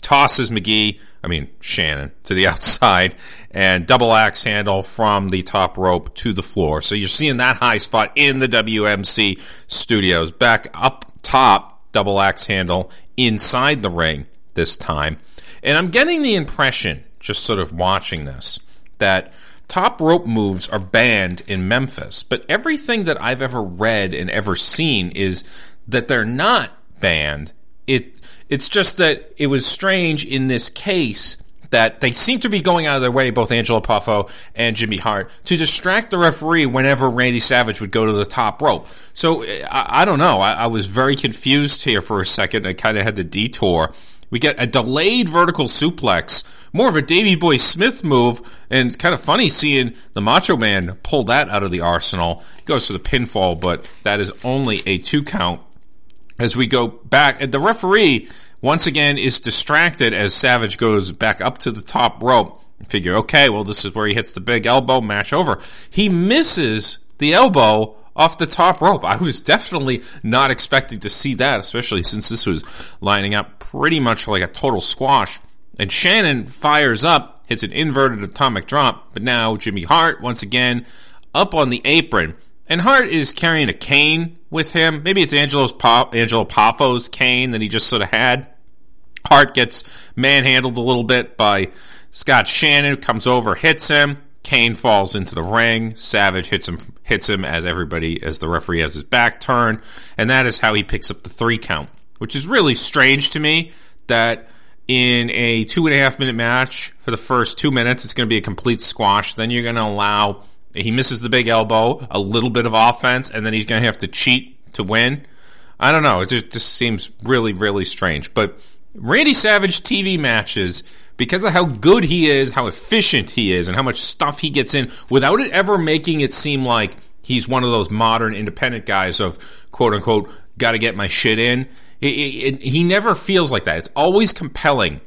Tosses McGee, I mean Shannon, to the outside and double axe handle from the top rope to the floor. So you're seeing that high spot in the WMC studios. Back up top, double axe handle inside the ring this time. And I'm getting the impression, just sort of watching this, that top rope moves are banned in Memphis, but everything that I've ever read and ever seen is that they're not banned. It it's just that it was strange in this case that they seem to be going out of their way, both Angelo Poffo and Jimmy Hart, to distract the referee whenever Randy Savage would go to the top rope. So eh, I, I don't know. I, I was very confused here for a second. I kind of had the detour we get a delayed vertical suplex, more of a Davey Boy Smith move, and kind of funny seeing the Macho Man pull that out of the arsenal. Goes for the pinfall, but that is only a two count. As we go back, and the referee once again is distracted as Savage goes back up to the top rope. Figure, okay, well, this is where he hits the big elbow, match over. He misses the elbow off the top rope. I was definitely not expecting to see that, especially since this was lining up pretty much like a total squash. And Shannon fires up, hits an inverted atomic drop, but now Jimmy Hart, once again, up on the apron. And Hart is carrying a cane with him. Maybe it's Angelo's Angelo Poffo's cane that he just sort of had. Hart gets manhandled a little bit by Scott Shannon, comes over, hits him. Kane falls into the ring. Savage hits him, hits him as everybody, as the referee has his back turned, and that is how he picks up the three count. Which is really strange to me that in a two and a half minute match for the first two minutes, it's going to be a complete squash. Then you're going to allow he misses the big elbow, a little bit of offense, and then he's going to have to cheat to win. I don't know. It just, just seems really, really strange. But Randy Savage TV matches because of how good he is, how efficient he is, and how much stuff he gets in without it ever making it seem like he's one of those modern independent guys of quote unquote, got to get my shit in. It, it, it, he never feels like that. It's always compelling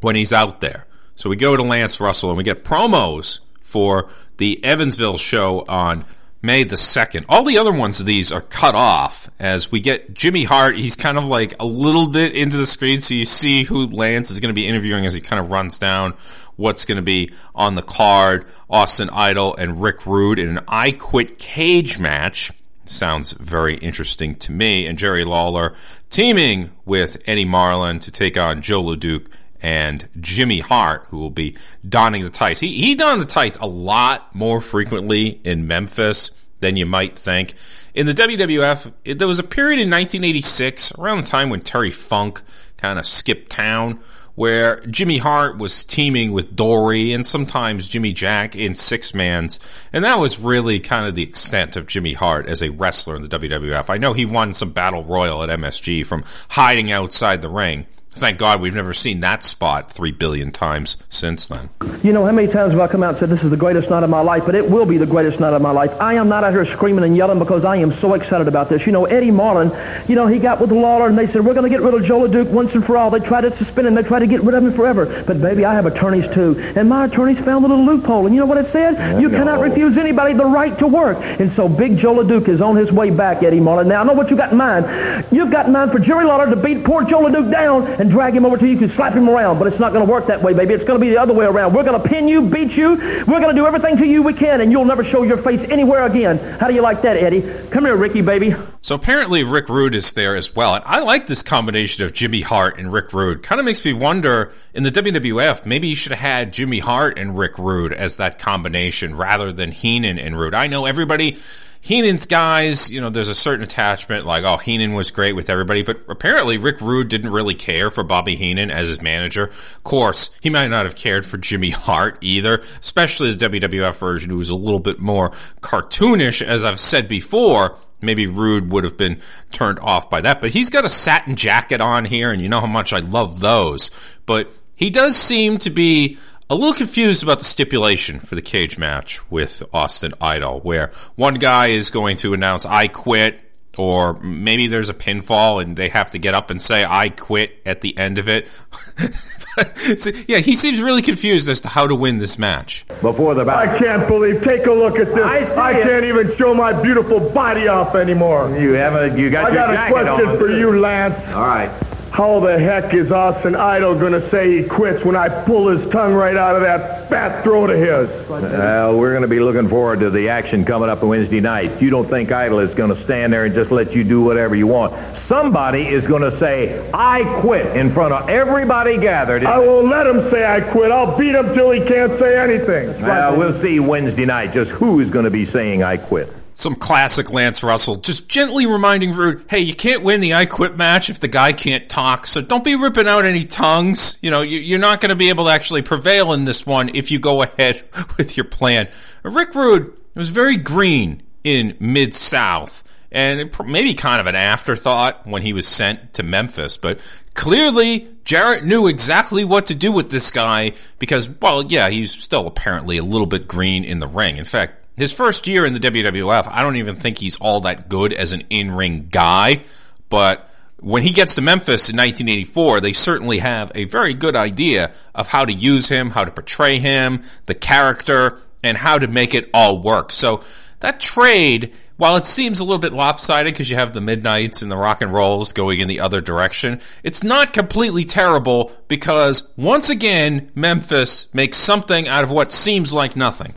when he's out there. So we go to Lance Russell and we get promos for the Evansville show on May the 2nd. All the other ones of these are cut off as we get Jimmy Hart. He's kind of like a little bit into the screen, so you see who Lance is going to be interviewing as he kind of runs down what's going to be on the card. Austin Idol and Rick Rude in an I Quit Cage match. Sounds very interesting to me. And Jerry Lawler teaming with Eddie Marlin to take on Joe LeDuc and Jimmy Hart, who will be donning the tights. He, he donned the tights a lot more frequently in Memphis than you might think. In the WWF, it, there was a period in 1986, around the time when Terry Funk kind of skipped town, where Jimmy Hart was teaming with Dory and sometimes Jimmy Jack in six mans. And that was really kind of the extent of Jimmy Hart as a wrestler in the WWF. I know he won some Battle Royal at MSG from hiding outside the ring. Thank God we've never seen that spot three billion times since then. You know, how many times have I come out and said, this is the greatest night of my life, but it will be the greatest night of my life. I am not out here screaming and yelling because I am so excited about this. You know, Eddie Marlin, you know, he got with Lawler and they said, we're going to get rid of Joe LeDuc once and for all. They tried to suspend him. They tried to get rid of him forever. But, baby, I have attorneys, too. And my attorneys found a little loophole. And you know what it said? Yeah, you no. cannot refuse anybody the right to work. And so Big Joe LeDuc is on his way back, Eddie Marlin. Now, I know what you got in mind. You've got in mind for Jerry Lawler to beat poor Joe LeDuc down and drag him over to you. You can slap him around, but it's not going to work that way, baby. It's going to be the other way around. We're going to pin you, beat you. We're going to do everything to you we can, and you'll never show your face anywhere again. How do you like that, Eddie? Come here, Ricky, baby. So apparently Rick Rude is there as well. And I like this combination of Jimmy Hart and Rick Rude. Kind of makes me wonder in the WWF, maybe you should have had Jimmy Hart and Rick Rude as that combination rather than Heenan and Rude. I know everybody Heenan's guys, you know, there's a certain attachment, like, oh, Heenan was great with everybody, but apparently Rick Rude didn't really care for Bobby Heenan as his manager. Of course, he might not have cared for Jimmy Hart either, especially the WWF version, who was a little bit more cartoonish, as I've said before. Maybe Rude would have been turned off by that, but he's got a satin jacket on here, and you know how much I love those. But he does seem to be a little confused about the stipulation for the cage match with Austin Idol, where one guy is going to announce, I quit, or maybe there's a pinfall and they have to get up and say, I quit at the end of it. yeah, he seems really confused as to how to win this match. Before the I can't believe, take a look at this. I, I can't even show my beautiful body off anymore. You haven't, you got I your got a question for you, Lance. All right. How the heck is Austin Idol going to say he quits when I pull his tongue right out of that fat throat of his? Well, we're going to be looking forward to the action coming up on Wednesday night. You don't think Idol is going to stand there and just let you do whatever you want. Somebody is going to say, I quit in front of everybody gathered. I won't let him say I quit. I'll beat him till he can't say anything. Well, we'll see Wednesday night just who is going to be saying I quit. Some classic Lance Russell, just gently reminding Rude, hey, you can't win the I Quit match if the guy can't talk, so don't be ripping out any tongues. You know, you're not going to be able to actually prevail in this one if you go ahead with your plan. Rick Rude was very green in Mid South, and maybe kind of an afterthought when he was sent to Memphis, but clearly Jarrett knew exactly what to do with this guy because, well, yeah, he's still apparently a little bit green in the ring. In fact, his first year in the WWF, I don't even think he's all that good as an in ring guy, but when he gets to Memphis in 1984, they certainly have a very good idea of how to use him, how to portray him, the character, and how to make it all work. So that trade, while it seems a little bit lopsided because you have the Midnights and the Rock and Rolls going in the other direction, it's not completely terrible because once again, Memphis makes something out of what seems like nothing.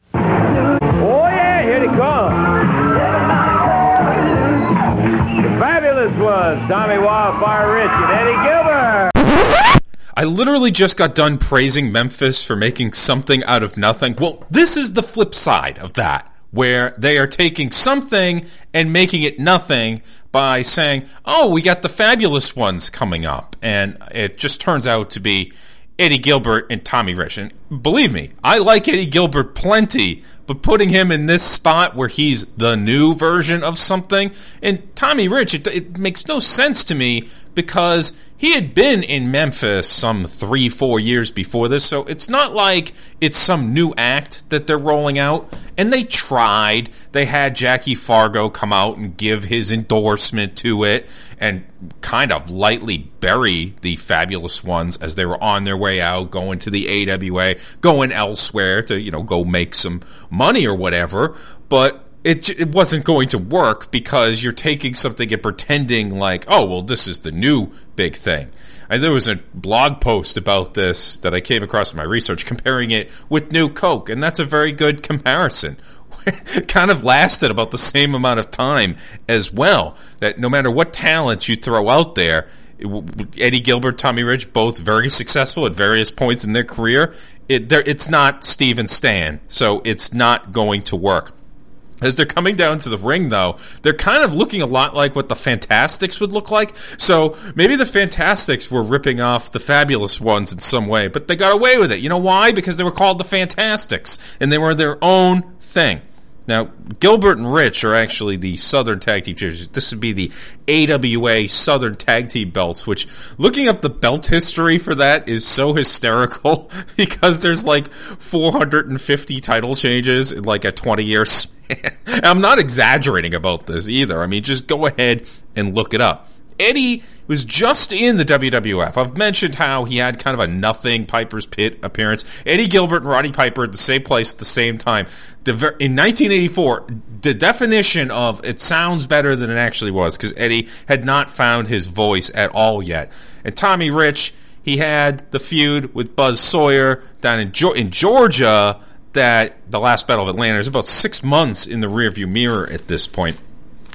Tommy Wildfire Rich and Eddie Gilbert. I literally just got done praising Memphis for making something out of nothing. Well, this is the flip side of that, where they are taking something and making it nothing by saying, oh, we got the fabulous ones coming up. And it just turns out to be Eddie Gilbert and Tommy Rich. And believe me, I like Eddie Gilbert plenty, but putting him in this spot where he's the new version of something, and Tommy Rich, it, it makes no sense to me because he had been in Memphis some three, four years before this, so it's not like it's some new act that they're rolling out. And they tried. They had Jackie Fargo come out and give his endorsement to it and kind of lightly bury the fabulous ones as they were on their way out, going to the AWA, going elsewhere to, you know, go make some money or whatever. But it, it wasn't going to work because you're taking something and pretending like, oh, well, this is the new big thing. And there was a blog post about this that I came across in my research comparing it with New Coke, and that's a very good comparison. kind of lasted about the same amount of time as well. That no matter what talents you throw out there, Eddie Gilbert, Tommy Rich, both very successful at various points in their career. It, it's not Steve and Stan, so it's not going to work. As they're coming down to the ring, though, they're kind of looking a lot like what the Fantastics would look like. So maybe the Fantastics were ripping off the Fabulous Ones in some way, but they got away with it. You know why? Because they were called the Fantastics, and they were their own thing. Now, Gilbert and Rich are actually the Southern Tag Team. This would be the AWA Southern Tag Team belts, which looking up the belt history for that is so hysterical because there's like 450 title changes in like a 20 year span. I'm not exaggerating about this either. I mean, just go ahead and look it up. Eddie was just in the WWF. I've mentioned how he had kind of a nothing Piper's Pit appearance. Eddie Gilbert and Roddy Piper at the same place at the same time. The, in 1984, the definition of it sounds better than it actually was because Eddie had not found his voice at all yet. And Tommy Rich, he had the feud with Buzz Sawyer down in, in Georgia that the last Battle of Atlanta is about six months in the rearview mirror at this point.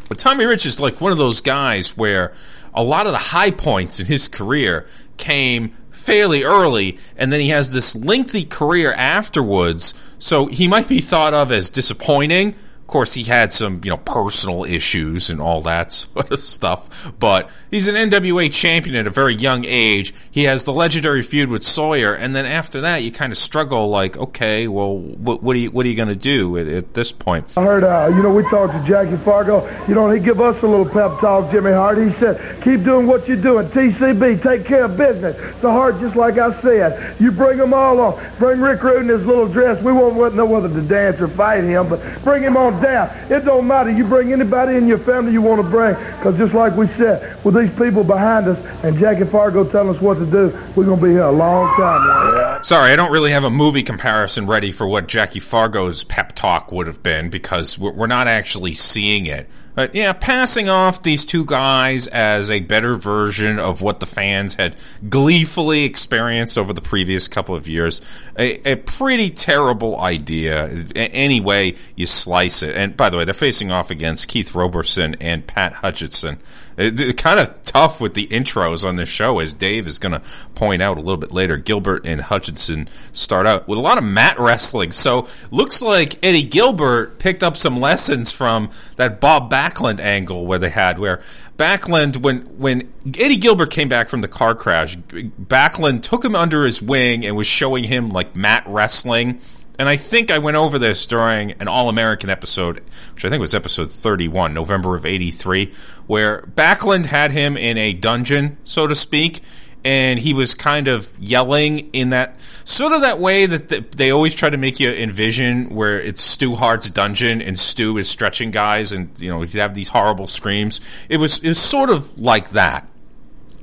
But Tommy Rich is like one of those guys where a lot of the high points in his career came fairly early, and then he has this lengthy career afterwards. So he might be thought of as disappointing course, he had some, you know, personal issues and all that sort of stuff. But he's an NWA champion at a very young age. He has the legendary feud with Sawyer, and then after that, you kind of struggle. Like, okay, well, what, what are you what are you going to do at, at, this point? I heard, uh, you know, we talked to Jackie Fargo. You know, he give us a little pep talk, Jimmy Hart. He said, keep doing what you're doing. TCB, take care of business. So Hart, just like I said, you bring them all on. Bring Rick Rude in his little dress. We won't know whether to dance or fight him, but bring him on down. It don't matter. You bring anybody in your family you want to bring, because just like we said, with these people behind us and Jackie Fargo telling us what to do, we're going to be here a long time. Sorry, I don't really have a movie comparison ready for what Jackie Fargo's pep talk would have been because we're not actually seeing it. But yeah, passing off these two guys as a better version of what the fans had gleefully experienced over the previous couple of years, a, a pretty terrible idea. Any way you slice it. And by the way, they're facing off against Keith Roberson and Pat Hutchinson. It's kind of tough with the intros on this show, as Dave is going to point out a little bit later. Gilbert and Hutchinson start out with a lot of mat wrestling. So looks like Eddie Gilbert picked up some lessons from that Bob Backlund angle where they had where Backlund when when Eddie Gilbert came back from the car crash, Backlund took him under his wing and was showing him like mat wrestling and I think I went over this during an All American episode, which I think was episode 31, November of 83, where Backlund had him in a dungeon, so to speak, and he was kind of yelling in that sort of that way that they always try to make you envision where it's Stu Hart's dungeon and Stu is stretching guys and you know he'd have these horrible screams. It was it was sort of like that.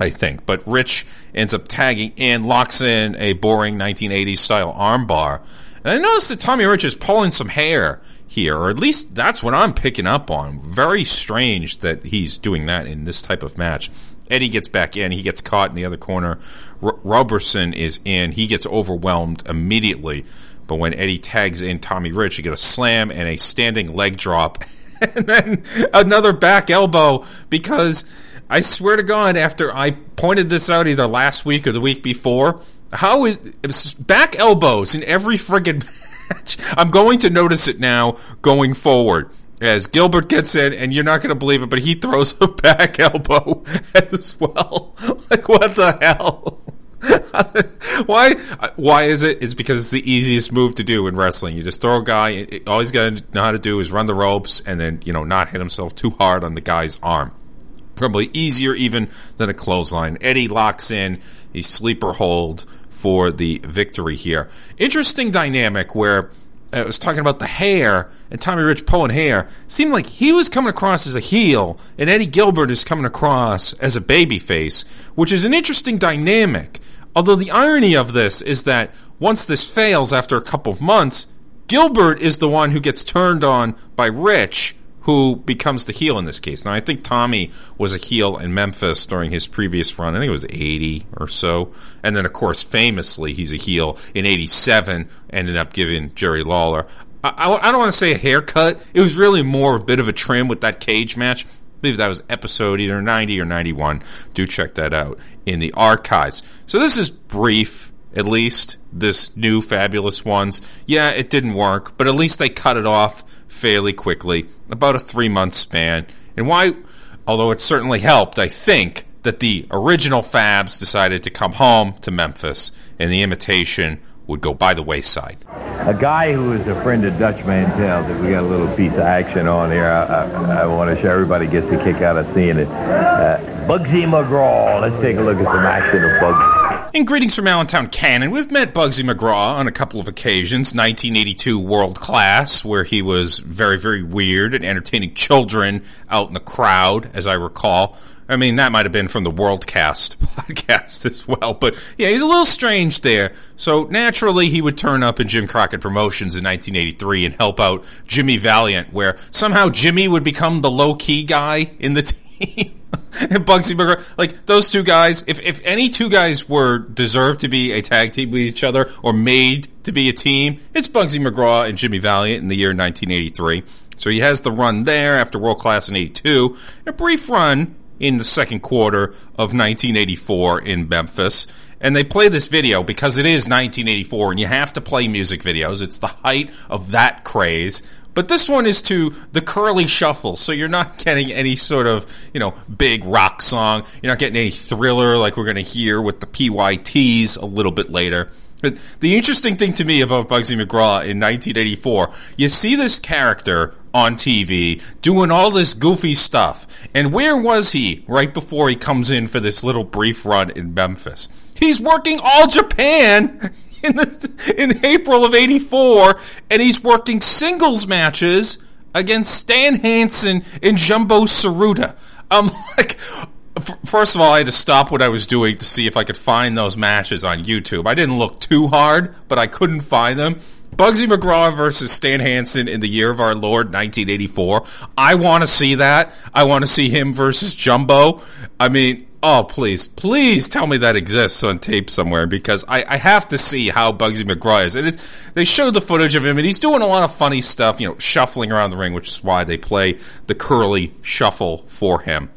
I think, but Rich ends up tagging in, locks in a boring 1980s style armbar, and I noticed that Tommy Rich is pulling some hair here, or at least that's what I'm picking up on. Very strange that he's doing that in this type of match. Eddie gets back in. He gets caught in the other corner. R- Roberson is in. He gets overwhelmed immediately. But when Eddie tags in Tommy Rich, you get a slam and a standing leg drop. and then another back elbow because I swear to God, after I pointed this out either last week or the week before, how is back elbows in every friggin' match? I'm going to notice it now going forward. As Gilbert gets in, and you're not going to believe it, but he throws a back elbow as well. like, what the hell? why? Why is it? It's because it's the easiest move to do in wrestling. You just throw a guy. All he's got to know how to do is run the ropes, and then you know not hit himself too hard on the guy's arm. Probably easier even than a clothesline. Eddie locks in. He sleeper hold for the victory here. Interesting dynamic where uh, I was talking about the hair and Tommy Rich pulling hair. Seemed like he was coming across as a heel, and Eddie Gilbert is coming across as a babyface, which is an interesting dynamic. Although the irony of this is that once this fails after a couple of months, Gilbert is the one who gets turned on by Rich who becomes the heel in this case. Now, I think Tommy was a heel in Memphis during his previous run. I think it was 80 or so. And then, of course, famously, he's a heel in 87, ended up giving Jerry Lawler. I, I, I don't want to say a haircut. It was really more a bit of a trim with that cage match. I believe that was episode either 90 or 91. Do check that out in the archives. So this is brief, at least, this new Fabulous Ones. Yeah, it didn't work, but at least they cut it off fairly quickly, about a three month span. And why, although it certainly helped, I think, that the original Fabs decided to come home to Memphis and the imitation would go by the wayside. A guy who is a friend of Dutch Mantell that we got a little piece of action on here. I, I, I want to show everybody gets a kick out of seeing it. Uh, Bugsy McGraw. Let's take a look at some action of Bugsy. And greetings from Allentown Cannon. We've met Bugsy McGraw on a couple of occasions. 1982 World Class, where he was very, very weird and entertaining children out in the crowd, as I recall. I mean, that might have been from the Worldcast podcast as well. But yeah, he's a little strange there. So naturally, he would turn up in Jim Crockett Promotions in 1983 and help out Jimmy Valiant, where somehow Jimmy would become the low key guy in the team. and Bugsy McGraw, like those two guys, if, if any two guys were deserved to be a tag team with each other or made to be a team, it's Bugsy McGraw and Jimmy Valiant in the year 1983. So he has the run there after World Class in 82, a brief run in the second quarter of 1984 in Memphis. And they play this video because it is 1984 and you have to play music videos. It's the height of that craze. But this one is to the curly shuffle, so you're not getting any sort of, you know, big rock song. You're not getting any thriller like we're going to hear with the PYTs a little bit later. But the interesting thing to me about Bugsy McGraw in 1984, you see this character on TV doing all this goofy stuff. And where was he right before he comes in for this little brief run in Memphis? He's working all Japan in, the, in April of 84, and he's working singles matches against Stan Hansen and Jumbo Tsuruta. I'm like, first of all, I had to stop what I was doing to see if I could find those matches on YouTube. I didn't look too hard, but I couldn't find them. Bugsy McGraw versus Stan Hansen in the year of our Lord 1984. I want to see that. I want to see him versus Jumbo. I mean, oh please, please tell me that exists on tape somewhere because I, I have to see how Bugsy McGraw is. It's, they showed the footage of him and he's doing a lot of funny stuff, you know, shuffling around the ring, which is why they play the curly shuffle for him.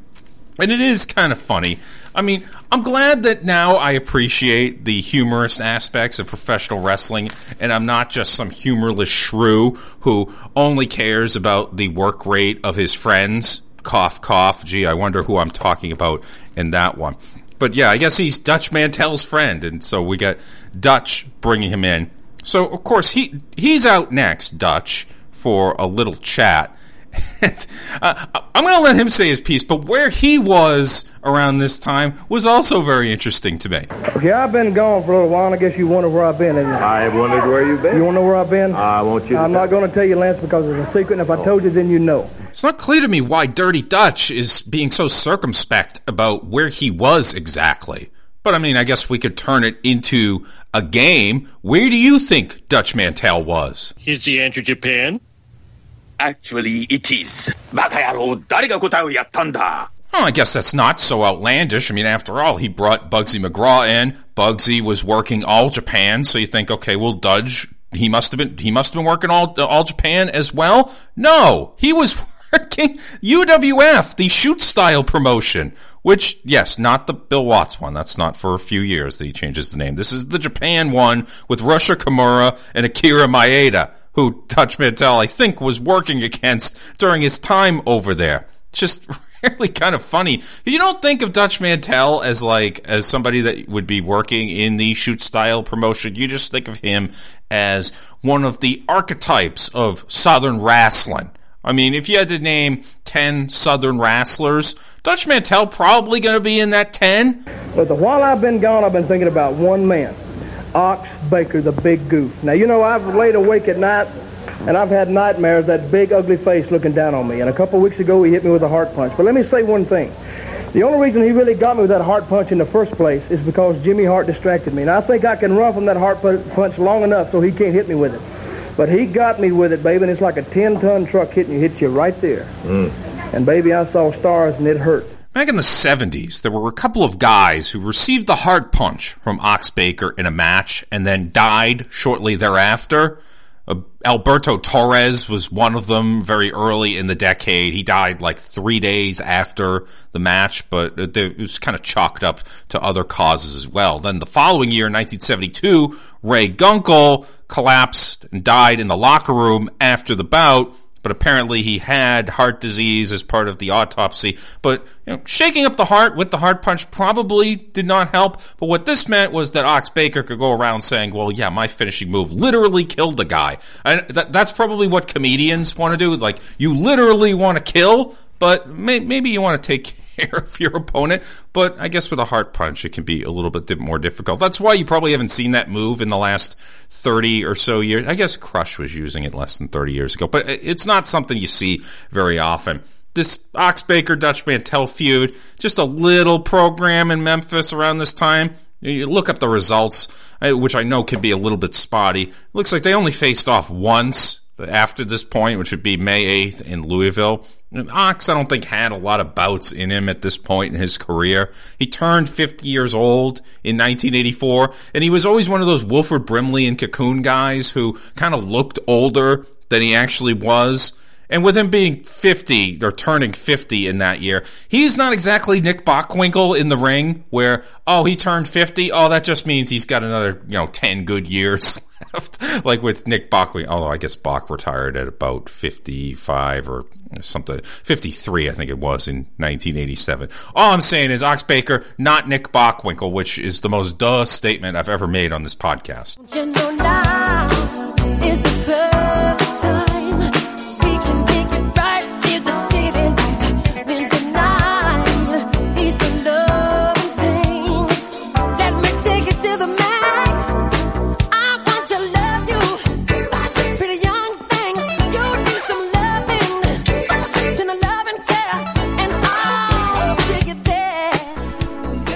And it is kind of funny. I mean, I'm glad that now I appreciate the humorous aspects of professional wrestling, and I'm not just some humorless shrew who only cares about the work rate of his friends. Cough, cough. Gee, I wonder who I'm talking about in that one. But yeah, I guess he's Dutch Mantell's friend, and so we got Dutch bringing him in. So of course he he's out next, Dutch, for a little chat. uh, I'm going to let him say his piece, but where he was around this time was also very interesting to me. Okay, I've been gone for a little while, and I guess you wonder where I've been, isn't you? I wondered where you've been. You want to know where I've been? I want you I'm not going to tell you, Lance, because it's a secret, and if I told you, then you know. It's not clear to me why Dirty Dutch is being so circumspect about where he was exactly. But I mean, I guess we could turn it into a game. Where do you think Dutch Mantell was? Is the answer Japan? Actually, it is. Well, I guess that's not so outlandish. I mean, after all, he brought Bugsy McGraw in. Bugsy was working all Japan, so you think, okay, well, Dutch, he must have been he must have been working all all Japan as well. No, he was working UWF, the shoot style promotion, which yes, not the Bill Watts one. That's not for a few years that he changes the name. This is the Japan one with Rusher Kimura and Akira Maeda who Dutch Mantell, I think, was working against during his time over there. Just really kind of funny. You don't think of Dutch Mantell as like as somebody that would be working in the shoot style promotion. You just think of him as one of the archetypes of Southern wrestling. I mean, if you had to name 10 Southern wrestlers, Dutch Mantell probably going to be in that 10. But the while I've been gone, I've been thinking about one man. Ox Baker, the big goof. Now, you know, I've laid awake at night and I've had nightmares, that big ugly face looking down on me. And a couple weeks ago, he hit me with a heart punch. But let me say one thing. The only reason he really got me with that heart punch in the first place is because Jimmy Hart distracted me. And I think I can run from that heart punch long enough so he can't hit me with it. But he got me with it, baby, and it's like a 10-ton truck hitting you, hits you right there. Mm. And, baby, I saw stars, and it hurt. Back in the 70s, there were a couple of guys who received the heart punch from Ox Baker in a match and then died shortly thereafter. Uh, Alberto Torres was one of them very early in the decade. He died like three days after the match, but it was kind of chalked up to other causes as well. Then the following year, 1972, Ray Gunkel collapsed and died in the locker room after the bout but apparently he had heart disease as part of the autopsy. But you know, shaking up the heart with the heart punch probably did not help. But what this meant was that Ox Baker could go around saying, "Well, yeah, my finishing move literally killed the guy." And that, that's probably what comedians want to do. Like you literally want to kill, but may, maybe you want to take care of your opponent. But I guess with a heart punch, it can be a little bit more difficult. That's why you probably haven't seen that move in the last 30 or so years. I guess Crush was using it less than 30 years ago, but it's not something you see very often. this Ox Baker Dutch Mantell feud, just a little program in Memphis around this time. You look up the results, uh, which I know can be a little bit spotty. It looks like they only faced off once after this point, which would be May 8th in Louisville. Ox, I don't think, had a lot of bouts in him at this point in his career. He turned 50 years old in 1984, and he was always one of those Wilford Brimley and Cocoon guys who kind of looked older than he actually was. And with him being 50 or turning 50 in that year, he's not exactly Nick Bockwinkel in the ring where, oh, he turned 50. Oh, that just means he's got another, you know, 10 good years left. like with Nick Bockwinkel, although I guess Bock retired at about 55 or something, 53, I think it was in 1987. All I'm saying is Ox Baker, not Nick Bockwinkel, which is the most duh statement I've ever made on this podcast.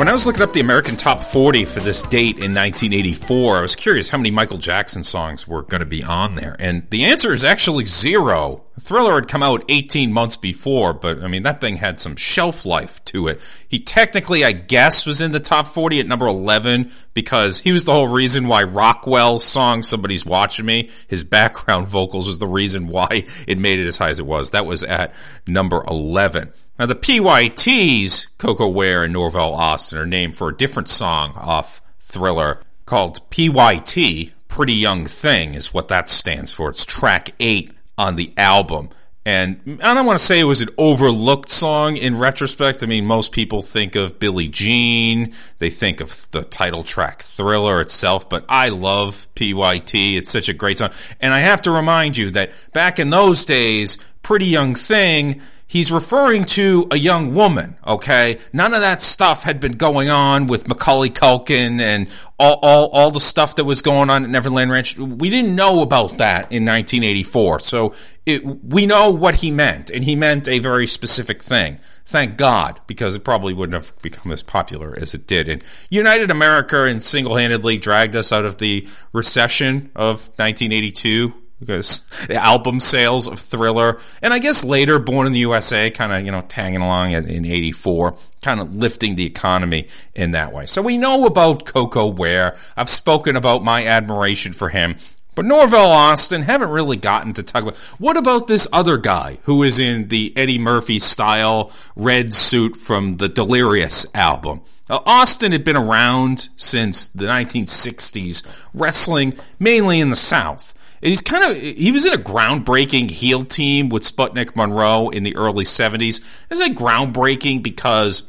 When I was looking up the American Top 40 for this date in 1984, I was curious how many Michael Jackson songs were going to be on there. And the answer is actually zero. Thriller had come out 18 months before, but I mean, that thing had some shelf life to it. He technically, I guess, was in the top 40 at number 11 because he was the whole reason why Rockwell's song, Somebody's Watching Me, his background vocals was the reason why it made it as high as it was. That was at number 11. Now, the PYTs, Koko Ware and Norvell Austin, are named for a different song off Thriller called PYT, Pretty Young Thing, is what that stands for. It's track eight on the album. And I don't want to say it was an overlooked song in retrospect. I mean, most people think of Billie Jean. They think of the title track Thriller itself, but I love PYT. It's such a great song. And I have to remind you that back in those days, Pretty Young Thing, he's referring to a young woman, okay? None of that stuff had been going on with Macaulay Culkin and all, all, all the stuff that was going on at Neverland Ranch. We didn't know about that in 1984. So it, we know what he meant, and he meant a very specific thing. Thank God, because it probably wouldn't have become as popular as it did. And United America and single-handedly dragged us out of the recession of 1982 because the album sales of Thriller, and I guess later Born in the USA, kind of you know tagging along in, in '84, kind of lifting the economy in that way. So we know about Koko Ware. I've spoken about my admiration for him. But Norvell Austin haven't really gotten to talk about. What about this other guy who is in the Eddie Murphy style red suit from the Delirious album? Austin had been around since the 1960s, wrestling mainly in the South. And he's kind of he was in a groundbreaking heel team with Sputnik Monroe in the early 70s. Is it groundbreaking because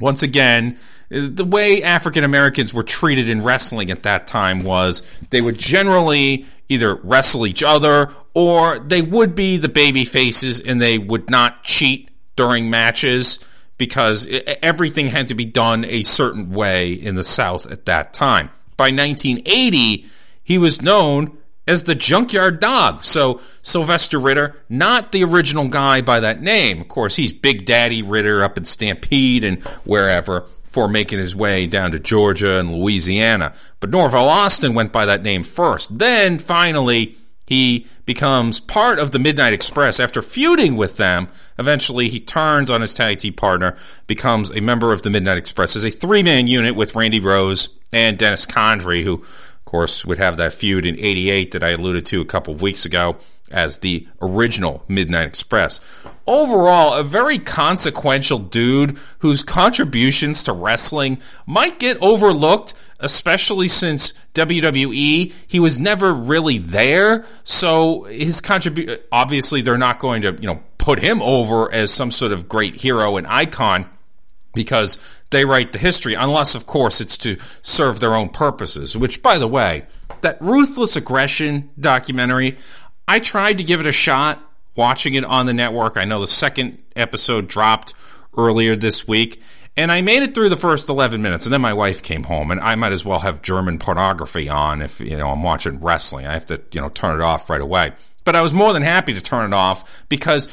once again, the way African Americans were treated in wrestling at that time was they would generally either wrestle each other or they would be the baby faces and they would not cheat during matches because everything had to be done a certain way in the South at that time. By 1980, he was known as the Junkyard Dog. So Sylvester Ritter, not the original guy by that name. Of course, he's Big Daddy Ritter up in Stampede and wherever for making his way down to Georgia and Louisiana. But Norvell Austin went by that name first. Then finally, he becomes part of the Midnight Express after feuding with them. Eventually, he turns on his tag team partner, becomes a member of the Midnight Express as a three man unit with Randy Rose and Dennis Condrey, who course, would have that feud in 88 that I alluded to a couple of weeks ago as the original Midnight Express. Overall, a very consequential dude whose contributions to wrestling might get overlooked, especially since WWE, he was never really there. So his contribution, obviously, they're not going to, you know, put him over as some sort of great hero and icon because they write the history, unless, of course, it's to serve their own purposes. Which, by the way, that Ruthless Aggression documentary, I tried to give it a shot watching it on the network. I know the second episode dropped earlier this week, and I made it through the first 11 minutes, and then my wife came home, and I might as well have German pornography on if, you know, I'm watching wrestling. I have to, you know, turn it off right away. But I was more than happy to turn it off because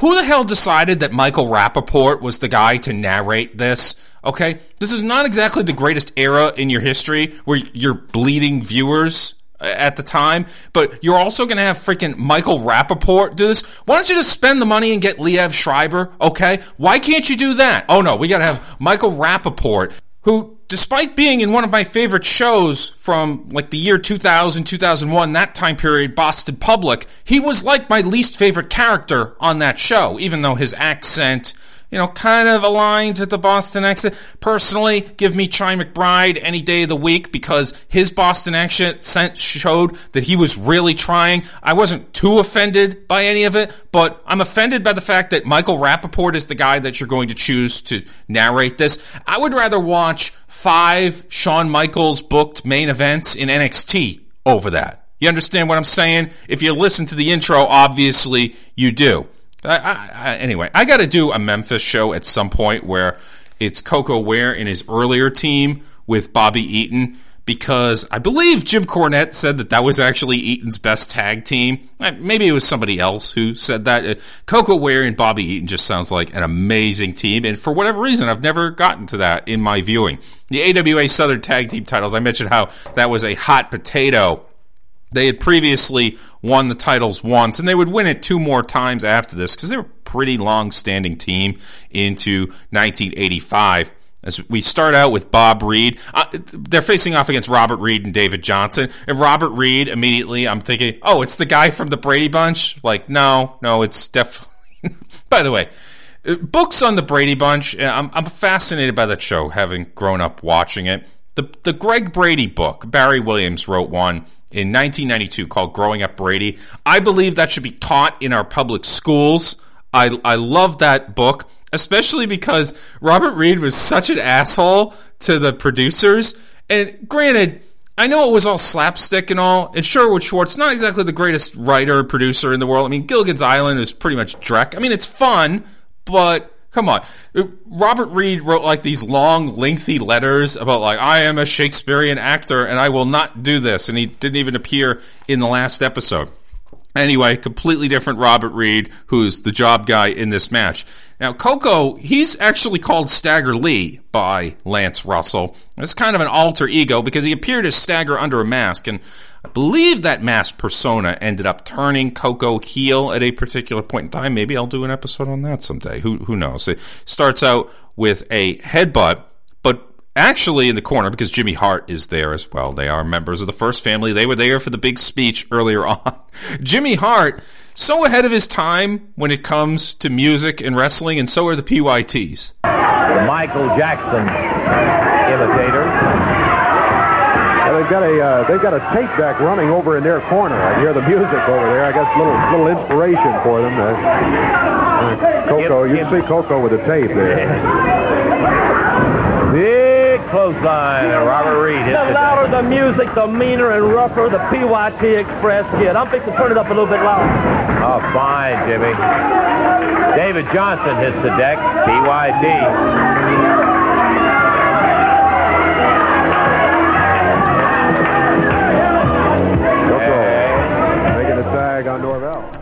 Who the hell decided that Michael Rapaport was the guy to narrate this? Okay, this is not exactly the greatest era in your history where you're bleeding viewers uh, at the time, but you're also going to have freaking Michael Rapaport do this. Why don't you just spend the money and get Liev Schreiber? Okay, why can't you do that? Oh no, we got to have Michael Rapaport, who, despite being in one of my favorite shows from like the year 2000, 2001, that time period, Boston Public, he was like my least favorite character on that show, even though his accent, you know, kind of aligned with the Boston accent. Personally, give me Chi McBride any day of the week because his Boston accent showed that he was really trying. I wasn't too offended by any of it, but I'm offended by the fact that Michael Rapaport is the guy that you're going to choose to narrate this. I would rather watch five Shawn Michaels booked main events in NXT over that. You understand what I'm saying? If you listen to the intro, obviously you do. I, I, anyway, I got to do a Memphis show at some point where it's Koko Ware in his earlier team with Bobby Eaton because I believe Jim Cornette said that that was actually Eaton's best tag team. Uh, Maybe it was somebody else who said that. Uh, Koko Ware and Bobby Eaton just sounds like an amazing team, and for whatever reason, I've never gotten to that in my viewing. The AWA Southern Tag Team titles, I mentioned how that was a hot potato they had previously won the titles once, and they would win it two more times after this because they were a pretty long standing team into 1985. As we start out with Bob Reed, uh, they're facing off against Robert Reed and David Johnson. And Robert Reed, immediately, I'm thinking, oh, it's the guy from the Brady Bunch. Like, no, no, it's definitely. By the way, uh, books on the Brady Bunch. uh, I'm, I'm fascinated by that show, having grown up watching it. The the Greg Brady book, Barry Williams wrote one in 1992 called Growing Up Brady. I believe that should be taught in our public schools. I I love that book, especially because Robert Reed was such an asshole to the producers. And granted, I know it was all slapstick and all, and Sherwood Schwartz, not exactly the greatest writer producer in the world. I mean, Gilligan's Island is pretty much Drek. I mean, it's fun, but come on. Robert Reed wrote like these long, lengthy letters about like, I am a Shakespearean actor and I will not do this. And he didn't even appear in the last episode. Anyway, completely different Robert Reed, who's the job guy in this match. Now, Koko, he's actually called Stagger Lee by Lance Russell. It's kind of an alter ego because he appeared as Stagger under a mask, and I believe that mask persona ended up turning Koko heel at a particular point in time. Maybe I'll do an episode on that someday. Who who knows? It starts out with a headbutt, but actually in the corner because Jimmy Hart is there as well. They are members of the first family. They were there for the big speech earlier on. Jimmy Hart, so ahead of his time when it comes to music and wrestling, and so are the PYTs. The Michael Jackson imitators. Well, they've got a uh, they've got a tape deck running over in their corner. I hear the music over there. I guess a little little inspiration for them. Uh, uh, Koko, you can see Koko with the tape there. Big clothesline, and Robert Reed hits The it. louder the music, the meaner and rougher the PYT Express get. I'm fixing to turn it up a little bit louder. Oh, fine, Jimmy. David Johnson hits the deck. PYT.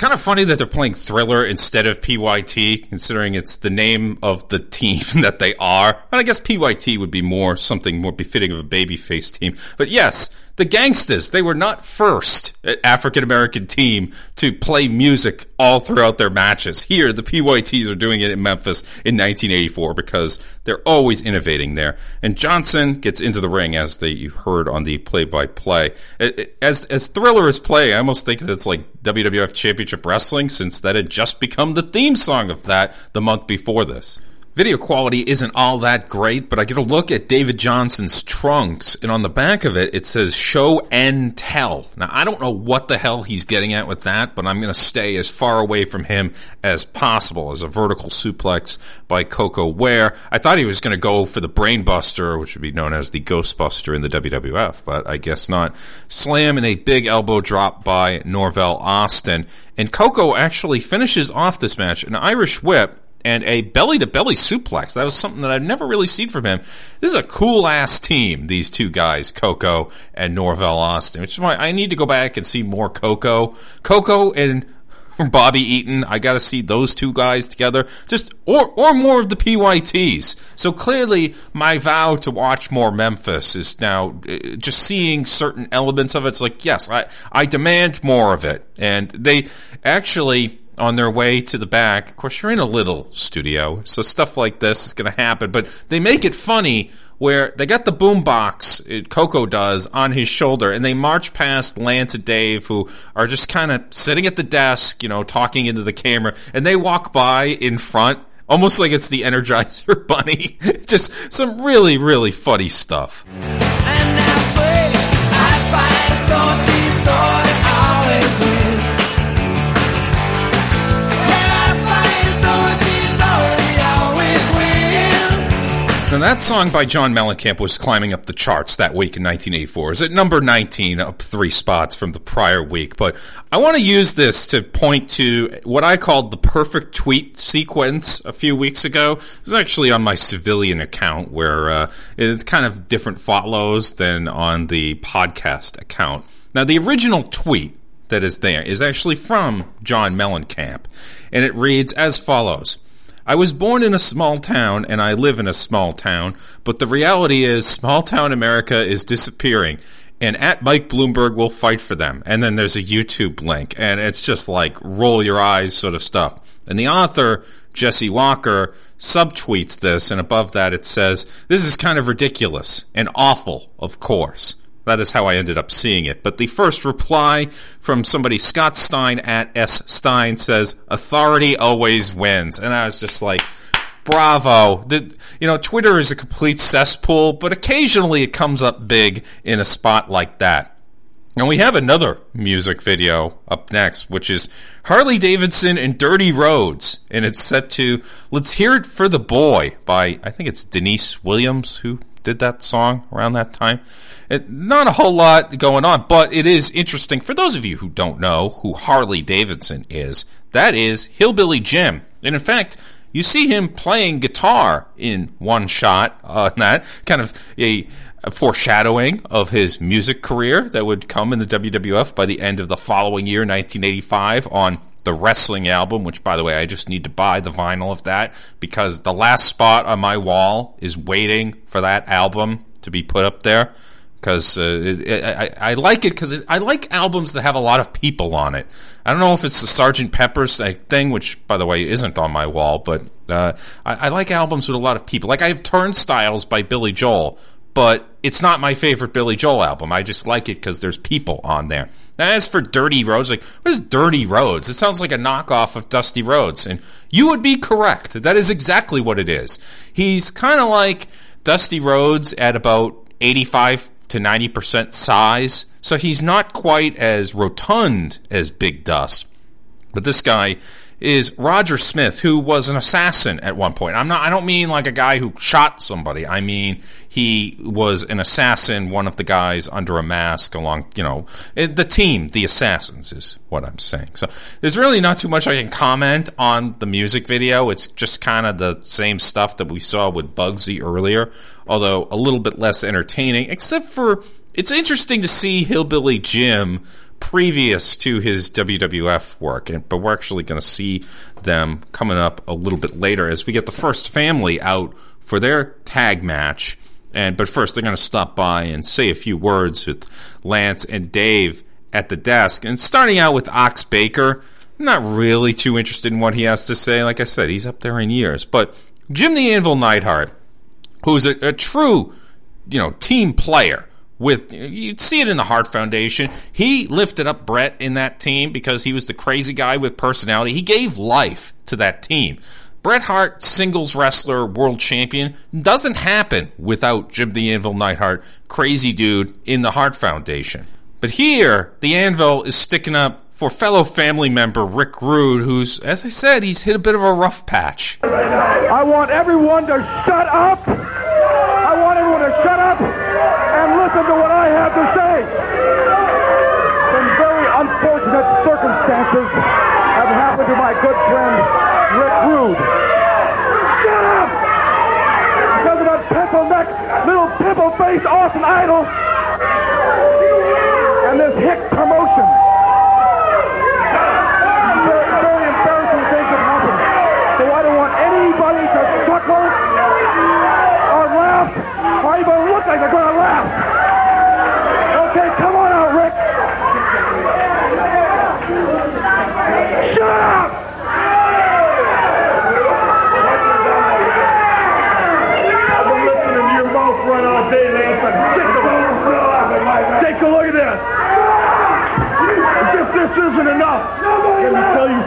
Kind of funny that they're playing Thriller instead of PYT, considering it's the name of the team that they are. And I guess PYT would be more something more befitting of a babyface team. But yes, the Gangsters, they were not first uh, African American team to play music all throughout their matches. Here, the PYTs are doing it in Memphis in 1984 because they're always innovating there. And Johnson gets into the ring as they you heard on the play-by-play. Uh, uh, as as Thriller is playing, I almost think that it's like WWF Championship Wrestling since that had just become the theme song of that the month before this. Video quality isn't all that great, but I get a look at David Johnson's trunks, and on the back of it, it says show and tell. Now, I don't know what the hell he's getting at with that, but I'm going to stay as far away from him as possible as a vertical suplex by Koko Ware. I thought he was going to go for the Brainbuster, which would be known as the Ghostbuster in the WWF, but I guess not. Slam and a big elbow drop by Norvell Austin, and Koko actually finishes off this match, an Irish whip, and a belly to belly suplex. That was something that I've never really seen from him. This is a cool ass team, these two guys, Koko and Norvell Austin, which is why I need to go back and see more Koko. Koko and Bobby Eaton. I got to see those two guys together, just or or more of the PYTs. So clearly, my vow to watch more Memphis is now uh, just seeing certain elements of it. It's like yes, I I demand more of it, and they actually on their way to the back. Of course, you're in a little studio, so stuff like this is going to happen. But they make it funny where they got the boombox, it- Koko does, on his shoulder, and they march past Lance and Dave, who are just kind of sitting at the desk, you know, talking into the camera, and they walk by in front. Almost like it's the Energizer Bunny. just some really, really funny stuff. Now, that song by John Mellencamp was climbing up the charts that week in 1984. It's at number 19, up three spots from the prior week. But I want to use this to point to what I called the perfect tweet sequence a few weeks ago. It was actually on my civilian account where uh, it's kind of different follows than on the podcast account. Now, the original tweet that is there is actually from John Mellencamp, and it reads as follows. I was born in a small town and I live in a small town, but the reality is small town America is disappearing. And at Mike Bloomberg will fight for them. And then there's a YouTube link, and it's just like roll your eyes sort of stuff. And the author, Jesse Walker, subtweets this, and above that it says, This is kind of ridiculous and awful, of course. That is how I ended up seeing it. But the first reply from somebody, Scott Stein at S. Stein, says, Authority always wins. And I was just like, bravo. The, you know, Twitter is a complete cesspool, but occasionally it comes up big in a spot like that. And we have another music video up next, which is Harley Davidson and Dirty Rhodes. And it's set to Let's Hear It for the Boy by, I think it's Deniece Williams who did that song around that time. It, not a whole lot going on, but it is interesting. For those of you who don't know who Harley Davidson is, that is Hillbilly Jim. And in fact, you see him playing guitar in one shot on that, kind of a, a foreshadowing of his music career that would come in the WWF by the end of the following year, 1985, on the wrestling album, which by the way, I just need to buy the vinyl of that because the last spot on my wall is waiting for that album to be put up there. Because uh, I, I like it because I like albums that have a lot of people on it. I don't know if it's the Sergeant Pepper's thing, which by the way isn't on my wall, but uh, I, I like albums with a lot of people. Like I have Turnstiles by Billy Joel, but it's not my favorite Billy Joel album. I just like it because there's people on there. As for Dirty Rhodes, like, what is Dirty Rhodes? It sounds like a knockoff of Dusty Rhodes. And you would be correct. That is exactly what it is. He's kind of like Dusty Rhodes at about 85 to 90% size. So he's not quite as rotund as Big Dust. But this guy is Roger Smith, who was an assassin at one point. I'm not. I don't mean like a guy who shot somebody. I mean he was an assassin, one of the guys under a mask along. You know, eh, the team, the assassins, is what I'm saying. So there's really not too much I can comment on the music video. It's just kind of the same stuff that we saw with Bugsy earlier, although a little bit less entertaining. Except for it's interesting to see Hillbilly Jim previous to his WWF work, but we're actually going to see them coming up a little bit later as we get the first family out for their tag match. And but first, they're going to stop by and say a few words with Lance and Dave at the desk. And starting out with Ox Baker, I'm not really too interested in what he has to say. Like I said, he's up there in years. But Jim the Anvil Neidhart, who's a, a true, you know, team player with you'd see it in the Hart Foundation. He lifted up Bret in that team because he was the crazy guy with personality. He gave life to that team. Bret Hart, singles wrestler, world champion, doesn't happen without Jim the Anvil Neidhart, crazy dude in the Hart Foundation. But here, the Anvil is sticking up for fellow family member Rick Rude, who's, as I said, he's hit a bit of a rough patch. I want everyone to shut up. I want everyone to shut up listen to what I have to say. Some very unfortunate circumstances have happened to my good friend Rick Rude. Shut up! Because of that pencil neck, little pimple faced Austin Idol and this hick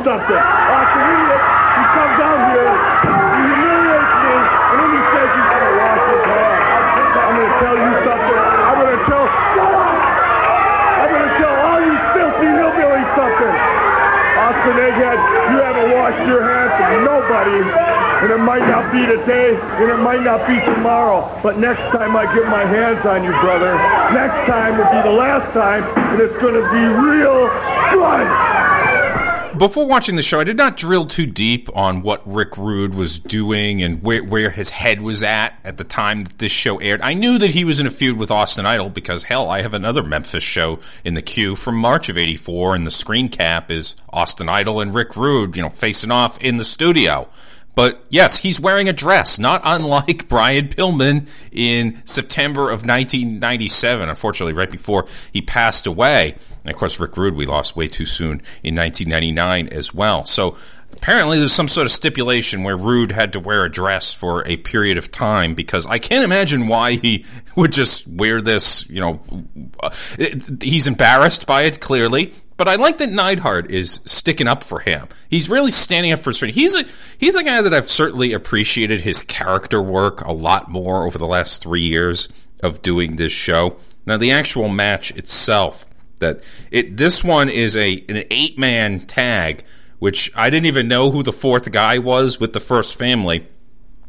something. Austin, idiot. He comes out here, he humiliates me, and then he says he's to wash his hands. I'm going to tell you something. I'm going to tell! I'm going to tell all you filthy hillbillies something. Austin Egghead, you haven't washed your hands from nobody. And it might not be today, and it might not be tomorrow. But next time I get my hands on you, brother, next time will be the last time, and it's going to be real good. Before watching the show, I did not drill too deep on what Rick Rude was doing and where, where his head was at at the time that this show aired. I knew that he was in a feud with Austin Idol because, hell, I have another Memphis show in the queue from March of 84, and the screen cap is Austin Idol and Rick Rude, you know, facing off in the studio. But yes, he's wearing a dress, not unlike Brian Pillman in September of 1997, unfortunately, right before he passed away. And of course, Rick Rude, we lost way too soon in 1999 as well. So apparently, there's some sort of stipulation where Rude had to wear a dress for a period of time because I can't imagine why he would just wear this. You know, uh, it, he's embarrassed by it, clearly. But I like that Neidhart is sticking up for him. He's really standing up for his friend. He's a he's a guy that I've certainly appreciated his character work a lot more over the last three years of doing this show. Now the actual match itself, that it this one is a an eight man tag, which I didn't even know who the fourth guy was with the first family.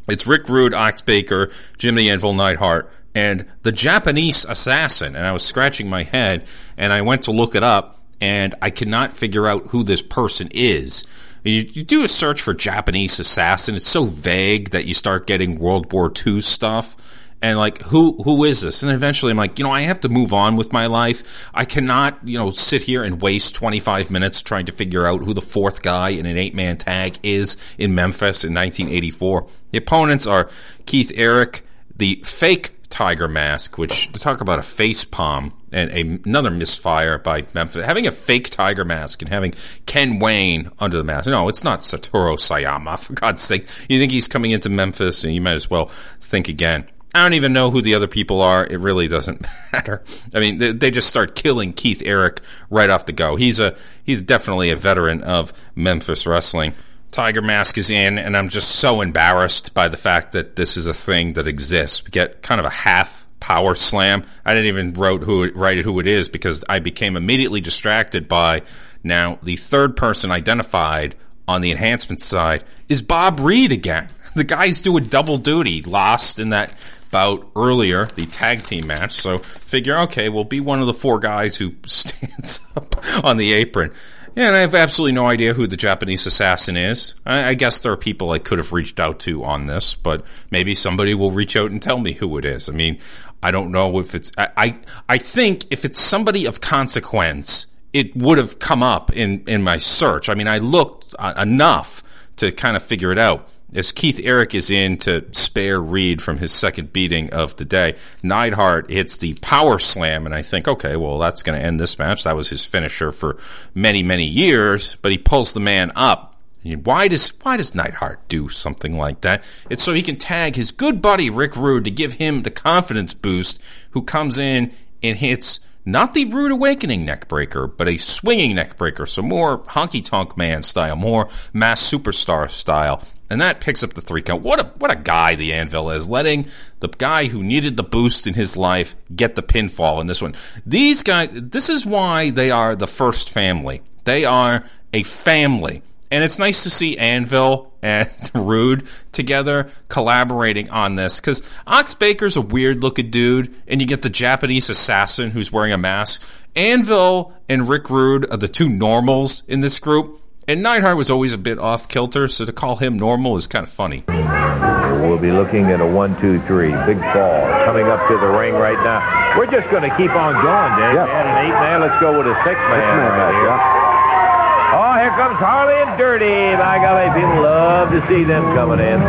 It's Rick Rude, Ox Baker, Jimmy Anvil, Neidhart, and the Japanese assassin. And I was scratching my head, and I went to look it up and I cannot figure out who this person is. You, you, do a search for Japanese assassin, it's so vague that you start getting World War II stuff. And like, who who is this? And eventually, I'm like, you know, I have to move on with my life. I cannot, you know, sit here and waste 25 minutes trying to figure out who the fourth guy in an eight man tag is in Memphis in 1984. The opponents are Keith Eric, the fake Tiger Mask, which to talk about a face palm and a, another misfire by Memphis. Having a fake Tiger Mask and having Ken Wayne under the mask. No, it's not Satoru Sayama, for God's sake. You think he's coming into Memphis and you might as well think again. I don't even know who the other people are. It really doesn't matter. I mean, they, they just start killing Keith Eric right off the go. He's a he's definitely a veteran of Memphis wrestling. Tiger Mask is in, and I'm just so embarrassed by the fact that this is a thing that exists. We get kind of a half power slam. I didn't even wrote who write who it is because I became immediately distracted by now the third person identified on the enhancement side is Bob Reed again. The guy's doing double duty. Lost in that bout earlier, the tag team match. So figure, okay, we'll be one of the four guys who stands up on the apron. And I have absolutely no idea who the Japanese assassin is. I, I, guess there are people I could have reached out to on this, but maybe somebody will reach out and tell me who it is. I mean, I don't know if it's. I I, I think if it's somebody of consequence, it would have come up in in my search. I mean, I looked uh, enough to kind of figure it out as Keith Eric is in to spare Reed from his second beating of the day. Neidhart hits the power slam, and I think, okay, well, that's going to end this match. That was his finisher for many, many years, but he pulls the man up. Why does why does Neidhart do something like that? It's so he can tag his good buddy Rick Rude to give him the confidence boost, who comes in and hits not the rude awakening neckbreaker, but a swinging neckbreaker, so more honky tonk man style, more Masked Superstar style. And that picks up the three count. What a what a guy the Anvil is, letting the guy who needed the boost in his life get the pinfall in this one. These guys this is why they are the first family. They are a family. And it's nice to see Anvil and Rude together collaborating on this because Ox Baker's a weird looking dude, and you get the Japanese assassin who's wearing a mask. Anvil and Rick Rude are the two normals in this group, and Neidhart was always a bit off kilter, so to call him normal is kind of funny. We'll be looking at a one, two, three. Big fall coming up to the ring right now. We're just going to keep on going, Dave. Yep. Man, an eight man. Let's go with a six man. Six-man right match, here. yeah. Oh, here comes Harley and Dirty. By golly, people love to see them coming in.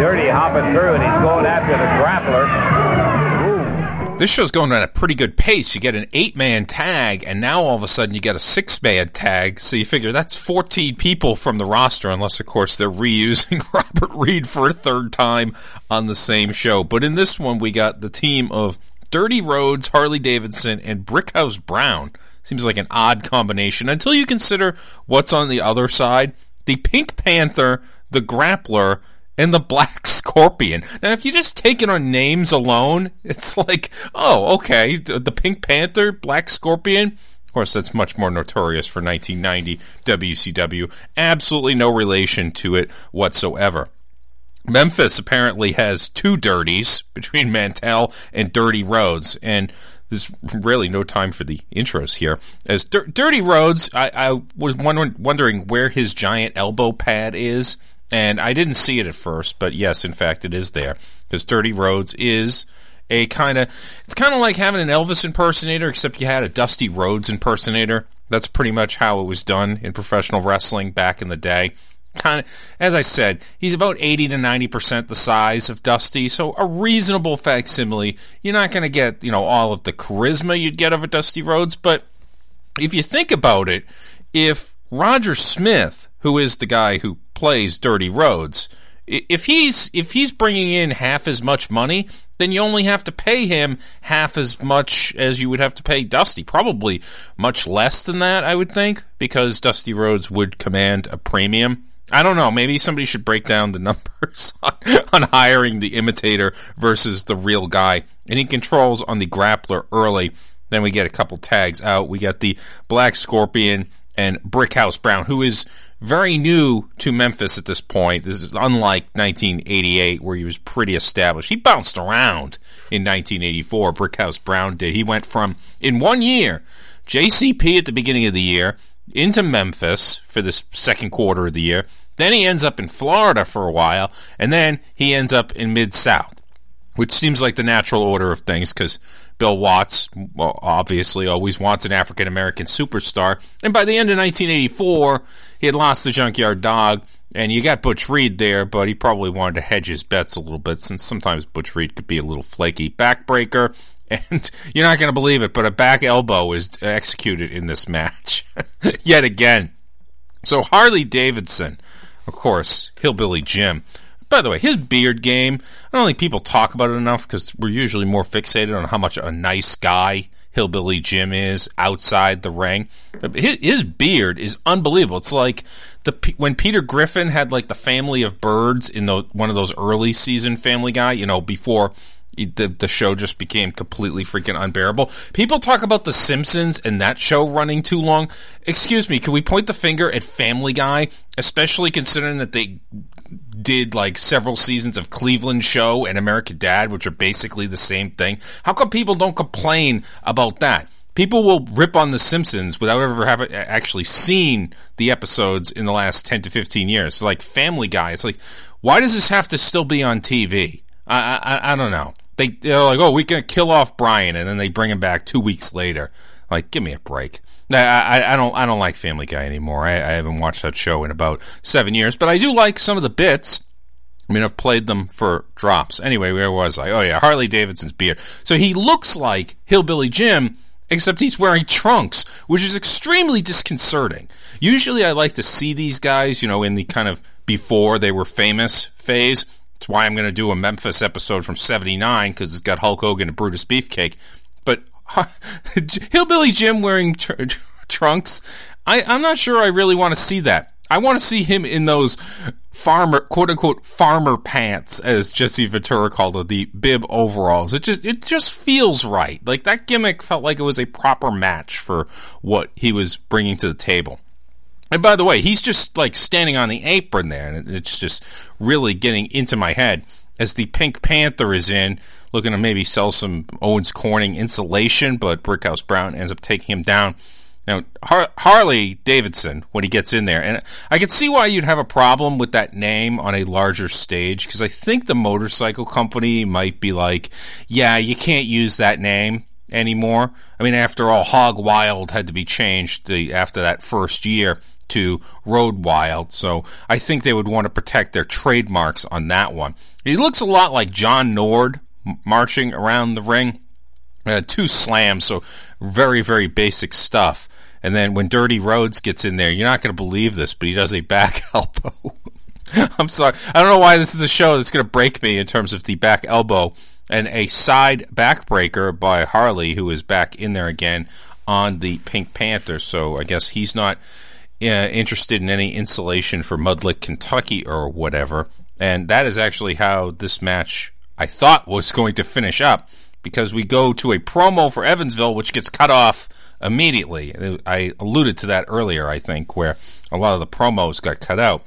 Dirty hopping through, and he's going after the grappler. This show's going at a pretty good pace. You get an eight man tag, and now all of a sudden you get a six man tag. So you figure that's 14 people from the roster, unless, of course, they're reusing Robert Reed for a third time on the same show. But in this one, we got the team of Dirty Rhodes, Harley Davidson, and Brickhouse Brown. Seems like an odd combination until you consider what's on the other side. The Pink Panther, the Grappler, and the Black Scorpion. Now, if you just take it on names alone, it's like, oh, okay, the Pink Panther, Black Scorpion. Of course, that's much more notorious for 1990 WCW. Absolutely no relation to it whatsoever. Memphis apparently has two dirties between Mantell and Dirty Rhodes, and there's really no time for the intros here. As Dir- Dirty Rhodes, I, I was wondering, wondering where his giant elbow pad is, and I didn't see it at first, but yes, in fact, it is there because Dirty Rhodes is a kind of it's kind of like having an Elvis impersonator, except you had a Dusty Rhodes impersonator. That's pretty much how it was done in professional wrestling back in the day kind of as I said, he's about 80 to 90% the size of Dusty, so a reasonable facsimile. You're not going to get, you know, all of the charisma you'd get of a Dusty Rhodes, but if you think about it, if Roger Smith, who is the guy who plays Dirty Rhodes. if he's if he's bringing in half as much money, then you only have to pay him half as much as you would have to pay Dusty. Probably much less than that, I would think, because Dusty Rhodes would command a premium. I don't know. Maybe somebody should break down the numbers on, on hiring the imitator versus the real guy. And he controls on the grappler early. Then we get a couple tags out. We got the Black Scorpion and Brickhouse Brown, who is very new to Memphis at this point. This is unlike 1988, where he was pretty established. He bounced around in 1984. Brickhouse Brown did. He went from, in one year, JCP at the beginning of the year into Memphis for this second quarter of the year. Then he ends up in Florida for a while, and then he ends up in Mid South, which seems like the natural order of things because Bill Watts, well, obviously, always wants an African American superstar. And by the end of 1984, he had lost the Junkyard Dog, and you got Butch Reed there, but he probably wanted to hedge his bets a little bit since sometimes Butch Reed could be a little flaky. Backbreaker, and you're not going to believe it, but a back elbow is executed in this match yet again. So Harley Davidson, of course, Hillbilly Jim. By the way, his beard game, I don't think people talk about it enough because we're usually more fixated on how much a nice guy Hillbilly Jim is outside the ring. His, beard is unbelievable. It's like the when Peter Griffin had like the family of birds in the, one of those early season Family Guy, you know, before the, the show just became completely freaking unbearable. People talk about The Simpsons and that show running too long. Excuse me, can we point the finger at Family Guy, especially considering that they did like several seasons of Cleveland Show and American Dad, which are basically the same thing? How come people don't complain about that? People will rip on The Simpsons without ever having actually seen the episodes in the last 10 to 15 years. So like Family Guy, it's like, why does this have to still be on TV? I, I, I don't know. They, they're like, oh, we're going to kill off Brian, and then they bring him back two weeks later. Like, give me a break. I, I, don't, I don't like Family Guy anymore. I, I haven't watched that show in about seven years, but I do like some of the bits. I mean, I've played them for drops. Anyway, where was I? Oh yeah, Harley Davidson's beard. So he looks like Hillbilly Jim, except he's wearing trunks, which is extremely disconcerting. Usually I like to see these guys, you know, in the kind of before they were famous phase. That's why I'm going to do a Memphis episode from 79 because it's got Hulk Hogan and Brutus Beefcake. Hillbilly Jim wearing tr- trunks, I, I'm not sure I really want to see that. I want to see him in those farmer, quote unquote, farmer pants, as Jesse Ventura called it, the bib overalls. It just, it just feels right. Like that gimmick felt like it was a proper match for what he was bringing to the table. And by the way, he's just like standing on the apron there, and it's just really getting into my head as the Pink Panther is in, looking to maybe sell some Owens Corning insulation, but Brickhouse Brown ends up taking him down. Now, Har- Harley Davidson, when he gets in there, and I can see why you'd have a problem with that name on a larger stage, because I think the motorcycle company might be like, yeah, you can't use that name anymore. I mean, after all, Hog Wild had to be changed the, after that first year to Road Wild, so I think they would want to protect their trademarks on that one. He looks a lot like John Nord marching around the ring. Uh, two slams, so very, very basic stuff. And then when Dirty Rhodes gets in there, you're not going to believe this, but he does a back elbow. I'm sorry. I don't know why this is a show that's going to break me in terms of the back elbow and a side backbreaker by Harley, who is back in there again on the Pink Panther. So I guess he's not uh, interested in any insulation for Mudlick, Kentucky, or whatever. And that is actually how this match I thought was going to finish up because we go to a promo for Evansville, which gets cut off immediately. I alluded to that earlier, I think, where a lot of the promos got cut out.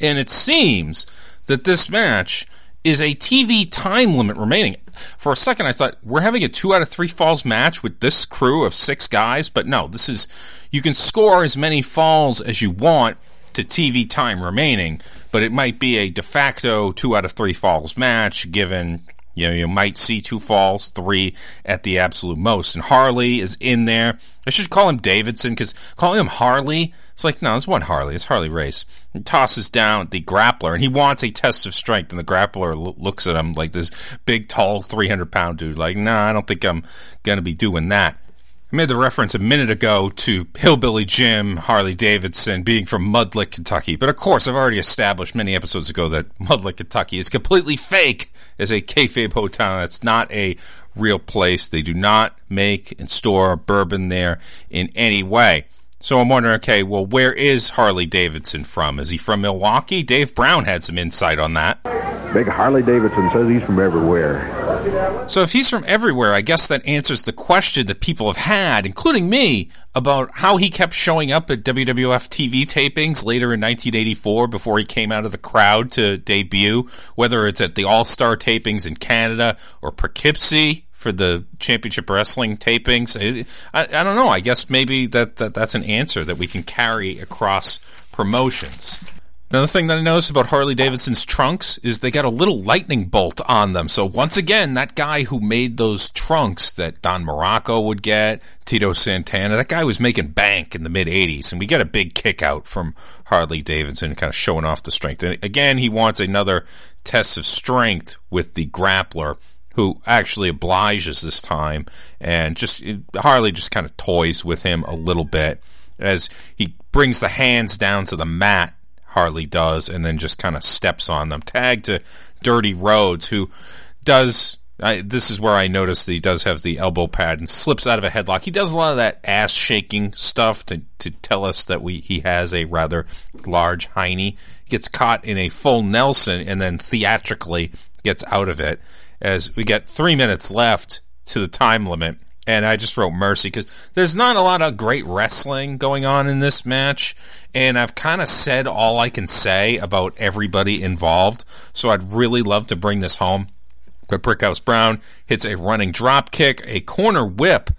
And it seems that this match is a TV time limit remaining. For a second, I thought we're having a two out of three falls match with this crew of six guys, but no, this is you can score as many falls as you want to TV time remaining, but it might be a de facto two out of three falls match given you know, you might see two falls, three at the absolute most. And Harley is in there. I should call him Davidson because calling him Harley, it's like, no, it's one Harley. It's Harley Race. He tosses down the grappler and he wants a test of strength. And the grappler lo- looks at him like this big, tall, 300 pound dude. Like, nah, I don't think I'm going to be doing that. I made the reference a minute ago to Hillbilly Jim Harley Davidson being from Mudlick, Kentucky. But of course, I've already established many episodes ago that Mudlick, Kentucky is completely fake as a kayfabe hotel. It's not a real place. They do not make and store bourbon there in any way. So I'm wondering, okay, well, where is Harley Davidson from? Is he from Milwaukee? Dave Brown had some insight on that. Big Harley Davidson says he's from everywhere. So if he's from everywhere, I guess that answers the question that people have had, including me, about how he kept showing up at WWF TV tapings later in 1984 before he came out of the crowd to debut, whether it's at the All-Star tapings in Canada or Poughkeepsie for the championship wrestling tapings. I, I don't know. I guess maybe that, that that's an answer that we can carry across promotions. Another thing that I noticed about Harley Davidson's trunks is they got a little lightning bolt on them. So once again, that guy who made those trunks that Don Muraco would get, Tito Santana, that guy was making bank in the mid 80s. And we get a big kick out from Harley Davidson, kind of showing off the strength. And again, he wants another test of strength with the grappler who actually obliges this time. And just Harley just kind of toys with him a little bit as he brings the hands down to the mat Harley does, and then just kind of steps on them. Tag to Dirty Rhodes, who does. I, this is where I notice that he does have the elbow pad and slips out of a headlock. He does a lot of that ass shaking stuff to, to tell us that we he has a rather large hiney. Gets caught in a full Nelson and then theatrically gets out of it. As we get three minutes left to the time limit, and I just wrote mercy because there's not a lot of great wrestling going on in this match, and I've kind of said all I can say about everybody involved. So I'd really love to bring this home. But Brickhouse Brown hits a running drop kick, a corner whip,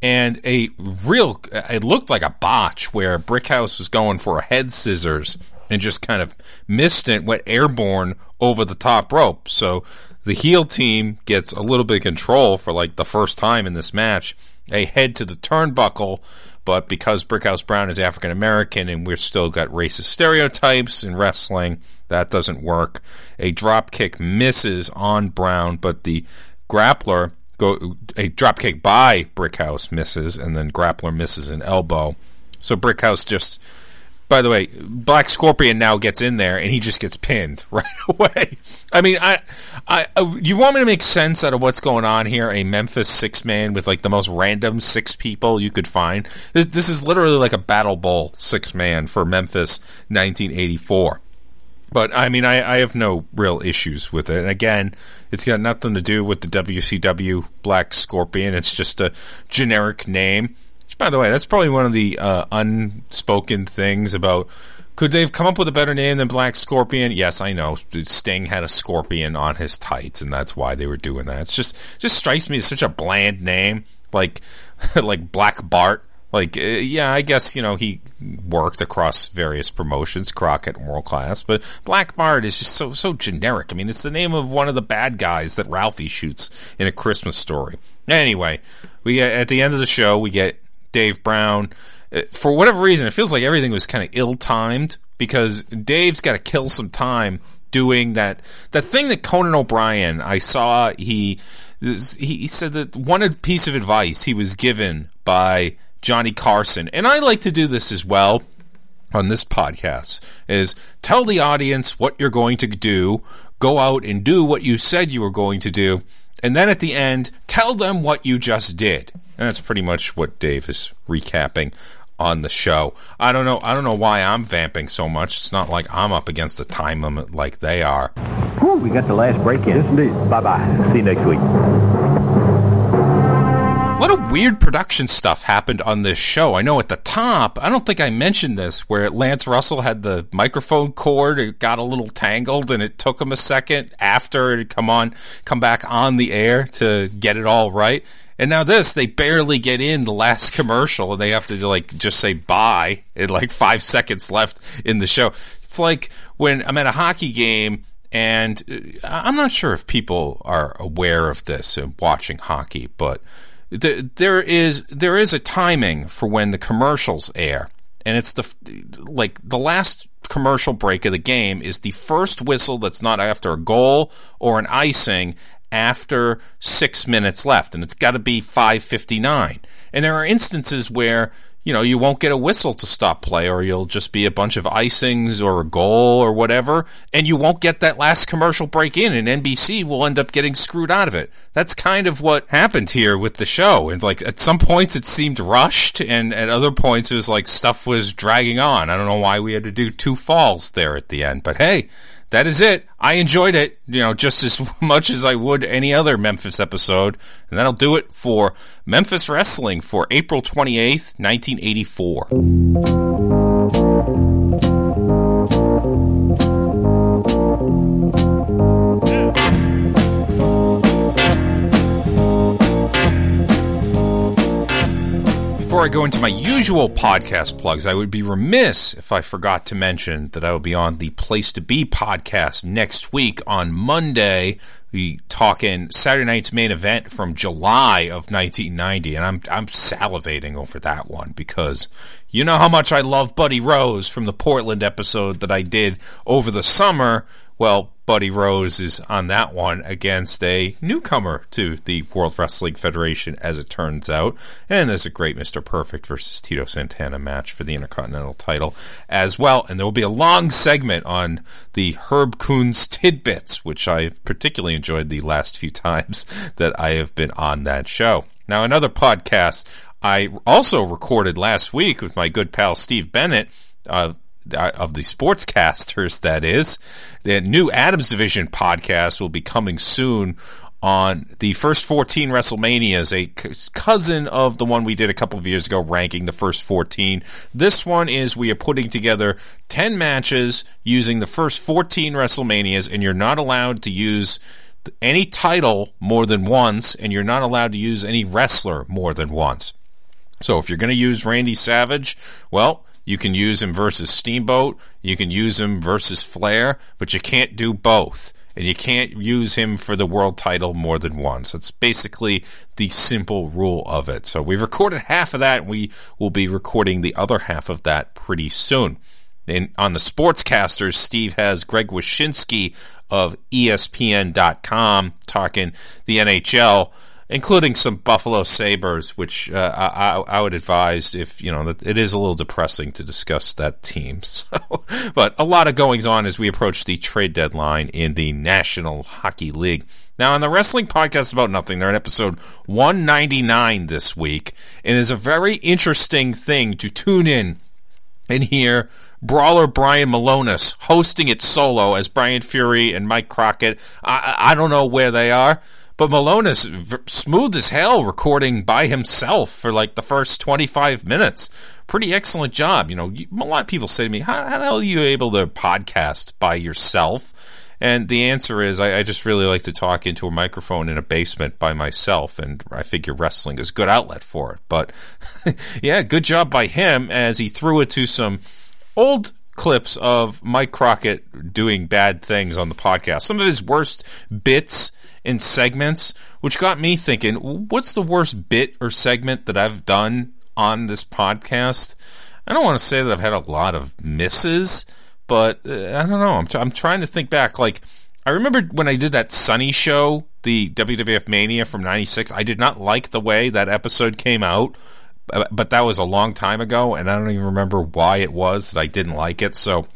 and a real. It looked like a botch where Brickhouse was going for a head scissors and just kind of missed it, went airborne over the top rope. So the heel team gets a little bit of control for like the first time in this match. A head to the turnbuckle, but because Brickhouse Brown is African American and we've still got racist stereotypes in wrestling, that doesn't work. A drop kick misses on Brown, but the grappler go a drop kick by Brickhouse misses, and then grappler misses an elbow. So Brickhouse just by the way, Black Scorpion now gets in there and he just gets pinned right away. I mean, I, I, uh, you want me to make sense out of what's going on here? A Memphis six man with like the most random six people you could find. This, this is literally like a Battle Bowl six man for Memphis 1984. But I mean, I, I have no real issues with it. And again, it's got nothing to do with the WCW Black Scorpion. It's just a generic name. Which, by the way, that's probably one of the uh, unspoken things about. Could they have come up with a better name than Black Scorpion? Yes, I know. Sting had a scorpion on his tights, and that's why they were doing that. It's just just strikes me as such a bland name, like like Black Bart. Like, uh, yeah, I guess you know he worked across various promotions, Crockett and World Class, but Black Bart is just so so generic. I mean, it's the name of one of the bad guys that Ralphie shoots in a Christmas story. Anyway, we at the end of the show we get Dave Brown. Uh, For whatever reason, it feels like everything was kind of ill timed because Dave's got to kill some time doing that that thing that Conan O'Brien I saw he he said that one piece of advice he was given by Johnny Carson and I like to do this as well on this podcast is tell the audience what you're going to do go out and do what you said you were going to do, and then at the end, tell them what you just did. And that's pretty much what Dave is recapping on the show. I don't know. I don't know why I'm vamping so much. It's not like I'm up against the time limit like they are. Whew, we got the last break in. Yes, indeed. Bye-bye. See you next week. A lot of weird production stuff happened on this show. I know at the top, I don't think I mentioned this, where Lance Russell had the microphone cord, it got a little tangled, and it took him a second after it had come on, come back on the air to get it all right. And now this, they barely get in the last commercial, and they have to like just say bye in like five seconds left in the show. It's like when I'm at a hockey game and uh, I'm not sure if people are aware of this and watching hockey, but th- there is there is a timing for when the commercials air, and it's the like the last commercial break of the game is the first whistle that's not after a goal or an icing after six minutes left, and it's got to be five fifty nine. And there are instances where you know, you won't get a whistle to stop play, or you'll just be a bunch of icings or a goal or whatever, and you won't get that last commercial break in, and NBC will end up getting screwed out of it. That's kind of what happened here with the show. And like at some points it seemed rushed, and at other points it was like stuff was dragging on. I don't know why we had to do two falls there at the end, but hey, that is it. I enjoyed it, you know, just as much as I would any other Memphis episode. And that'll do it for Memphis Wrestling for April 28th, 1984. Before I go into my usual podcast plugs, I would be remiss if I forgot to mention that I will be on the Place to Be podcast next week on Monday. We talking Saturday night's main event from July of 1990, and I'm I'm salivating over that one because you know how much I love Buddy Rose from the Portland episode that I did over the summer. Well, Buddy Rose is on that one against a newcomer to the World Wrestling Federation, as it turns out. And there's a great Mr. Perfect versus Tito Santana match for the Intercontinental title as well. And there will be a long segment on the Herb Coons tidbits, which I've particularly enjoyed the last few times that I have been on that show. Now, another podcast I also recorded last week with my good pal Steve Bennett. Uh, Uh, of the sportscasters, that is. The new Adams Division podcast will be coming soon on the first 14 WrestleManias, a cousin of the one we did a couple of years ago, ranking the first 14. This one is we are putting together 10 matches using the first 14 WrestleManias, and you're not allowed to use any title more than once, and you're not allowed to use any wrestler more than once. So if you're going to use Randy Savage, well, you can use him versus Steamboat. You can use him versus Flair, but you can't do both. And you can't use him for the world title more than once. That's basically the simple rule of it. So we've recorded half of that. And we will be recording the other half of that pretty soon. And on the sportscasters, Steve has Greg Wyshynski of ESPN.com talking the NHL including some Buffalo Sabres, which uh, I, I, would advise if, you know, it is a little depressing to discuss that team. So, but a lot of goings on as we approach the trade deadline in the National Hockey League. Now, on the Wrestling Podcast About Nothing, they're in episode 199 this week, and is a very interesting thing to tune in and hear brawler Brian Malonis hosting it solo as Brian Fury and Mike Crockett. I, I don't know where they are. But Malone is v- smooth as hell recording by himself for like the first 25 minutes. Pretty excellent job. You know, you, a lot of people say to me, how, how the hell are you able to podcast by yourself? And the answer is, I, I, just really like to talk into a microphone in a basement by myself, and I figure wrestling is a good outlet for it. But yeah, good job by him as he threw it to some old clips of Mike Crockett doing bad things on the podcast. Some of his worst bits in segments, which got me thinking, what's the worst bit or segment that I've done on this podcast? I don't want to say that I've had a lot of misses, but uh, I don't know. I'm, t- I'm trying to think back. Like, I remember when I did that Sunny show, the WWF Mania from 96, I did not like the way that episode came out, but that was a long time ago, and I don't even remember why it was that I didn't like it. So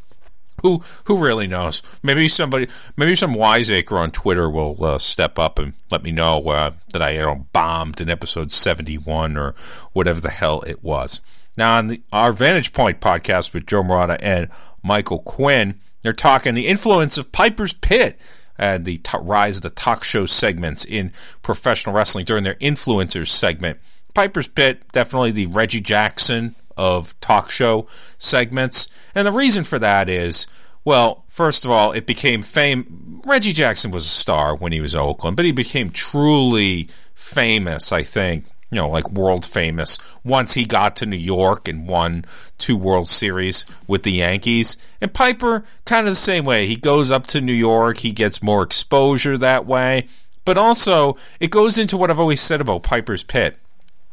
Who who really knows? Maybe somebody, maybe some wiseacre on Twitter will uh, step up and let me know uh, that I you know, bombed in episode seventy one or whatever the hell it was. Now on the, our Vantage Point podcast with Joe Morata and Michael Quinn, they're talking the influence of Piper's Pit and the t- rise of the talk show segments in professional wrestling during their influencers segment. Piper's Pit, definitely the Reggie Jackson of talk show segments. And the reason for that is, well, first of all, it became fame. Reggie Jackson was a star when he was in Oakland, but he became truly famous, I think, you know, like world famous once he got to New York and won two World Series with the Yankees. And Piper, kind of the same way. He goes up to New York, he gets more exposure that way. But also, it goes into what I've always said about Piper's Pit,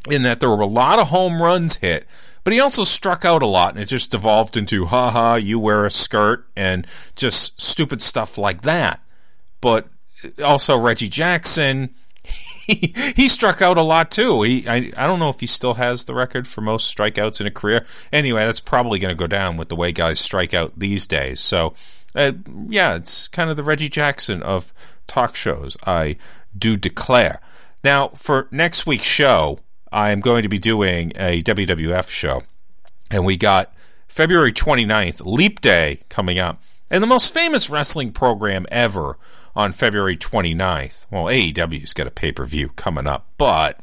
in that there were a lot of home runs hit, but he also struck out a lot, and it just devolved into, ha ha, you wear a skirt, and just stupid stuff like that. But also, Reggie Jackson, he, he struck out a lot too. He, I, I don't know if he still has the record for most strikeouts in a career. Anyway, that's probably going to go down with the way guys strike out these days. So, uh, yeah, it's kind of the Reggie Jackson of talk shows, I do declare. Now, for next week's show, I am going to be doing a WWF show. And we got February 29th, Leap Day, coming up. And the most famous wrestling program ever on February 29th. Well, AEW's got a pay per view coming up, but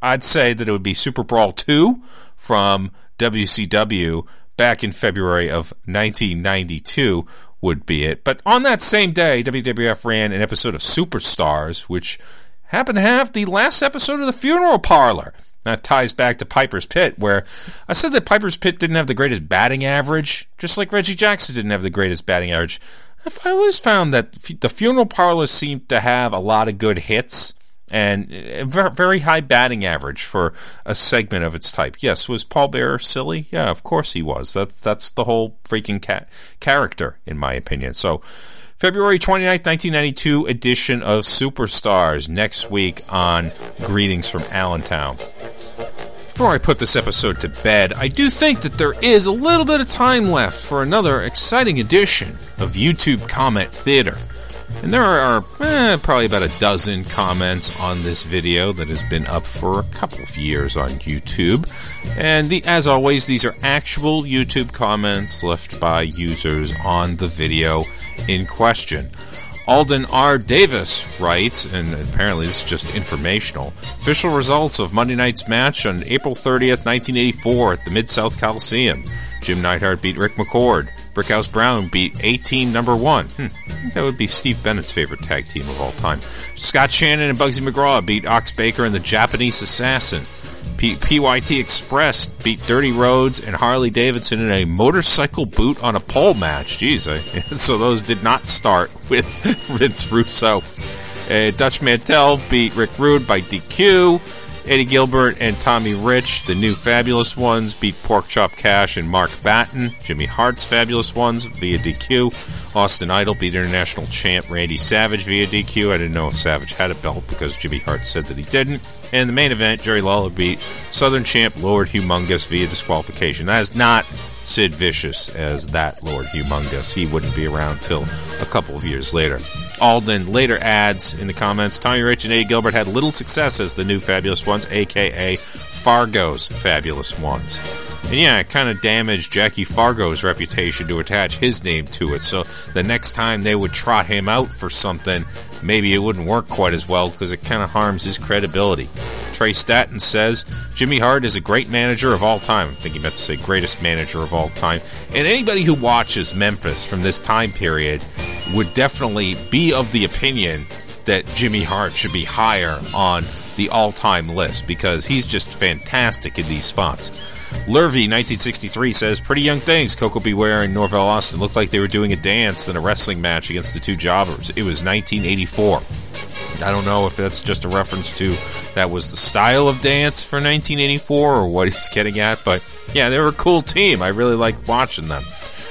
I'd say that it would be Super Brawl 2 from WCW back in February of 1992 would be it. But on that same day, WWF ran an episode of Superstars, which happened to have the last episode of The Funeral Parlor. That ties back to Piper's Pit, where I said that Piper's Pit didn't have the greatest batting average, just like Reggie Jackson didn't have the greatest batting average. I always found that the funeral parlor seemed to have a lot of good hits and uh, a very high batting average for a segment of its type. Yes, was Paul Bearer silly? Yeah, of course he was. That that's the whole freaking ca- character, in my opinion. So, February 29th, 1992 edition of Superstars next week on Greetings from Allentown. Before I put this episode to bed, I do think that there is a little bit of time left for another exciting edition of YouTube Comment Theater. And there are eh, probably about a dozen comments on this video that has been up for a couple of years on YouTube. And the, as always, these are actual YouTube comments left by users on the video in question. Alden R. Davis writes, and apparently this is just informational official results of Monday night's match on April 30th, 1984, at the Mid South Coliseum. Jim Neidhart beat Rick McCord. Brickhouse Brown beat A Team number one. Hmm, that would be Steve Bennett's favorite tag team of all time. Scott Shannon and Bugsy McGraw beat Ox Baker and the Japanese Assassin. P- PYT Express beat Dirty Rhodes and Harley Davidson in a motorcycle boot on a pole match. Jeez, I, so those did not start with Vince Russo. Uh, Dutch Mantell beat Rick Rude by DQ. Eddie Gilbert and Tommy Rich, the new Fabulous Ones, beat Pork Chop Cash and Mark Batten. Jimmy Hart's Fabulous Ones via DQ. Austin Idol beat international champ Randy Savage via DQ. I didn't know if Savage had a belt because Jimmy Hart said that he didn't. And the main event, Jerry Lawler beat Southern champ Lord Humongous via disqualification. That is not Sid Vicious as that Lord Humongous. He wouldn't be around till a couple of years later. Alden later adds in the comments Tommy Rich and Eddie Gilbert had little success as the new Fabulous Ones, aka Fargo's Fabulous Ones. And yeah, it kind of damaged Jackie Fargo's reputation to attach his name to it. So the next time they would trot him out for something, maybe it wouldn't work quite as well because it kind of harms his credibility. Trey Staton says Jimmy Hart is a great manager of all time. I think he meant to say greatest manager of all time. And anybody who watches Memphis from this time period would definitely be of the opinion that Jimmy Hart should be higher on the all time list because he's just fantastic in these spots. Lurvy, 1963, says Pretty young things. Koko B. Ware and Norvell Austin looked like they were doing a dance than a wrestling match against the two jobbers. It was 1984. I don't know if that's just a reference to that was the style of dance for 1984 or what he's getting at, but yeah, they were a cool team. I really liked watching them.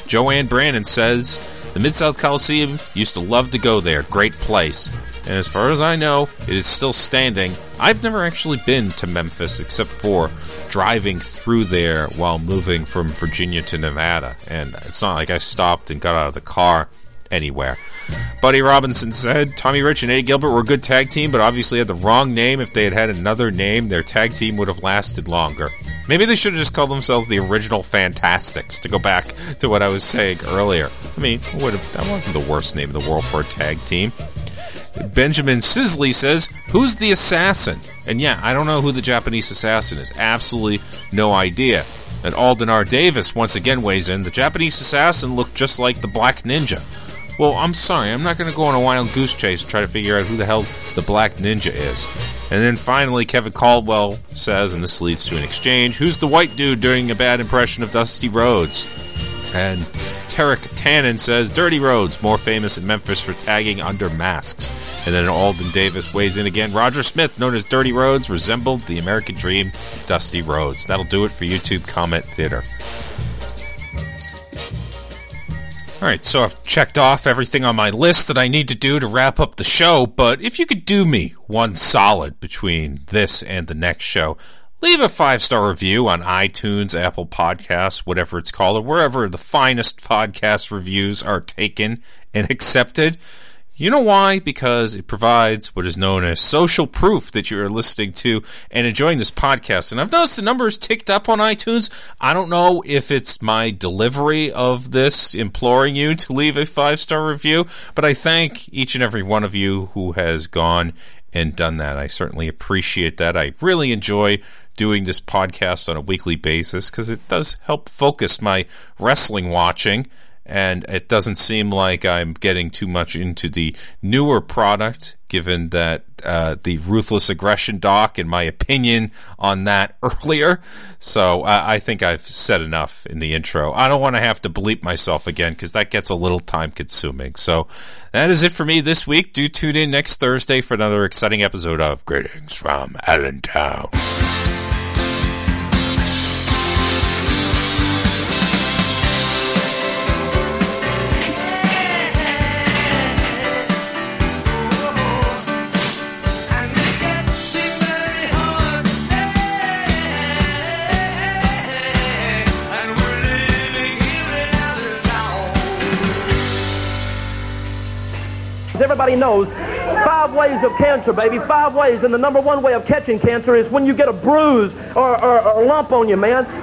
Joanne Brandon says the Mid South Coliseum used to love to go there. Great place. And as far as I know, it is still standing. I've never actually been to Memphis except for driving through there while moving from Virginia to Nevada. And it's not like I stopped and got out of the car anywhere. Buddy Robinson said Tommy Rich and Eddie Gilbert were a good tag team, but obviously had the wrong name. If they had had another name, their tag team would have lasted longer. Maybe they should have just called themselves the original Fantastics, to go back to what I was saying earlier. I mean, that wasn't the worst name in the world for a tag team. Benjamin Sisley says, Who's the assassin? And yeah, I don't know who the Japanese assassin is. Absolutely no idea. And Alden R. Davis once again weighs in. The Japanese assassin looked just like the Black Ninja. Well, I'm sorry, I'm not going to go on a wild goose chase and try to figure out who the hell the Black Ninja is. And then finally, Kevin Caldwell says, and this leads to an exchange Who's the white dude doing a bad impression of Dusty Rhodes? And Tarek Tannen says, Dirty Rhodes, more famous in Memphis for tagging under masks. And then Alden Davis weighs in again. Roger Smith, known as Dirty Rhodes, resembled the American Dream, Dusty Rhodes. That'll do it for YouTube Comment Theater. All right, so I've checked off everything on my list that I need to do to wrap up the show, but if you could do me one solid between this and the next show, leave a five star review on iTunes, Apple Podcasts, whatever it's called, or wherever the finest podcast reviews are taken and accepted. You know why? Because it provides what is known as social proof that you are listening to and enjoying this podcast. And I've noticed the numbers ticked up on iTunes. I don't know if it's my delivery of this imploring you to leave a five star review, but I thank each and every one of you who has gone and done that. I certainly appreciate that. I really enjoy doing this podcast on a weekly basis because it does help focus my wrestling watching and it doesn't seem like I'm getting too much into the newer product, given that uh, the ruthless aggression doc and my opinion on that earlier. So uh, I think I've said enough in the intro. I don't want to have to bleep myself again because that gets a little time consuming. So that is it for me this week. Do tune in next Thursday for another exciting episode of Greetings from Allentown. Everybody knows, five ways of cancer, baby. Five ways. And the number one way of catching cancer is when you get a bruise or, or, or a lump on you, man.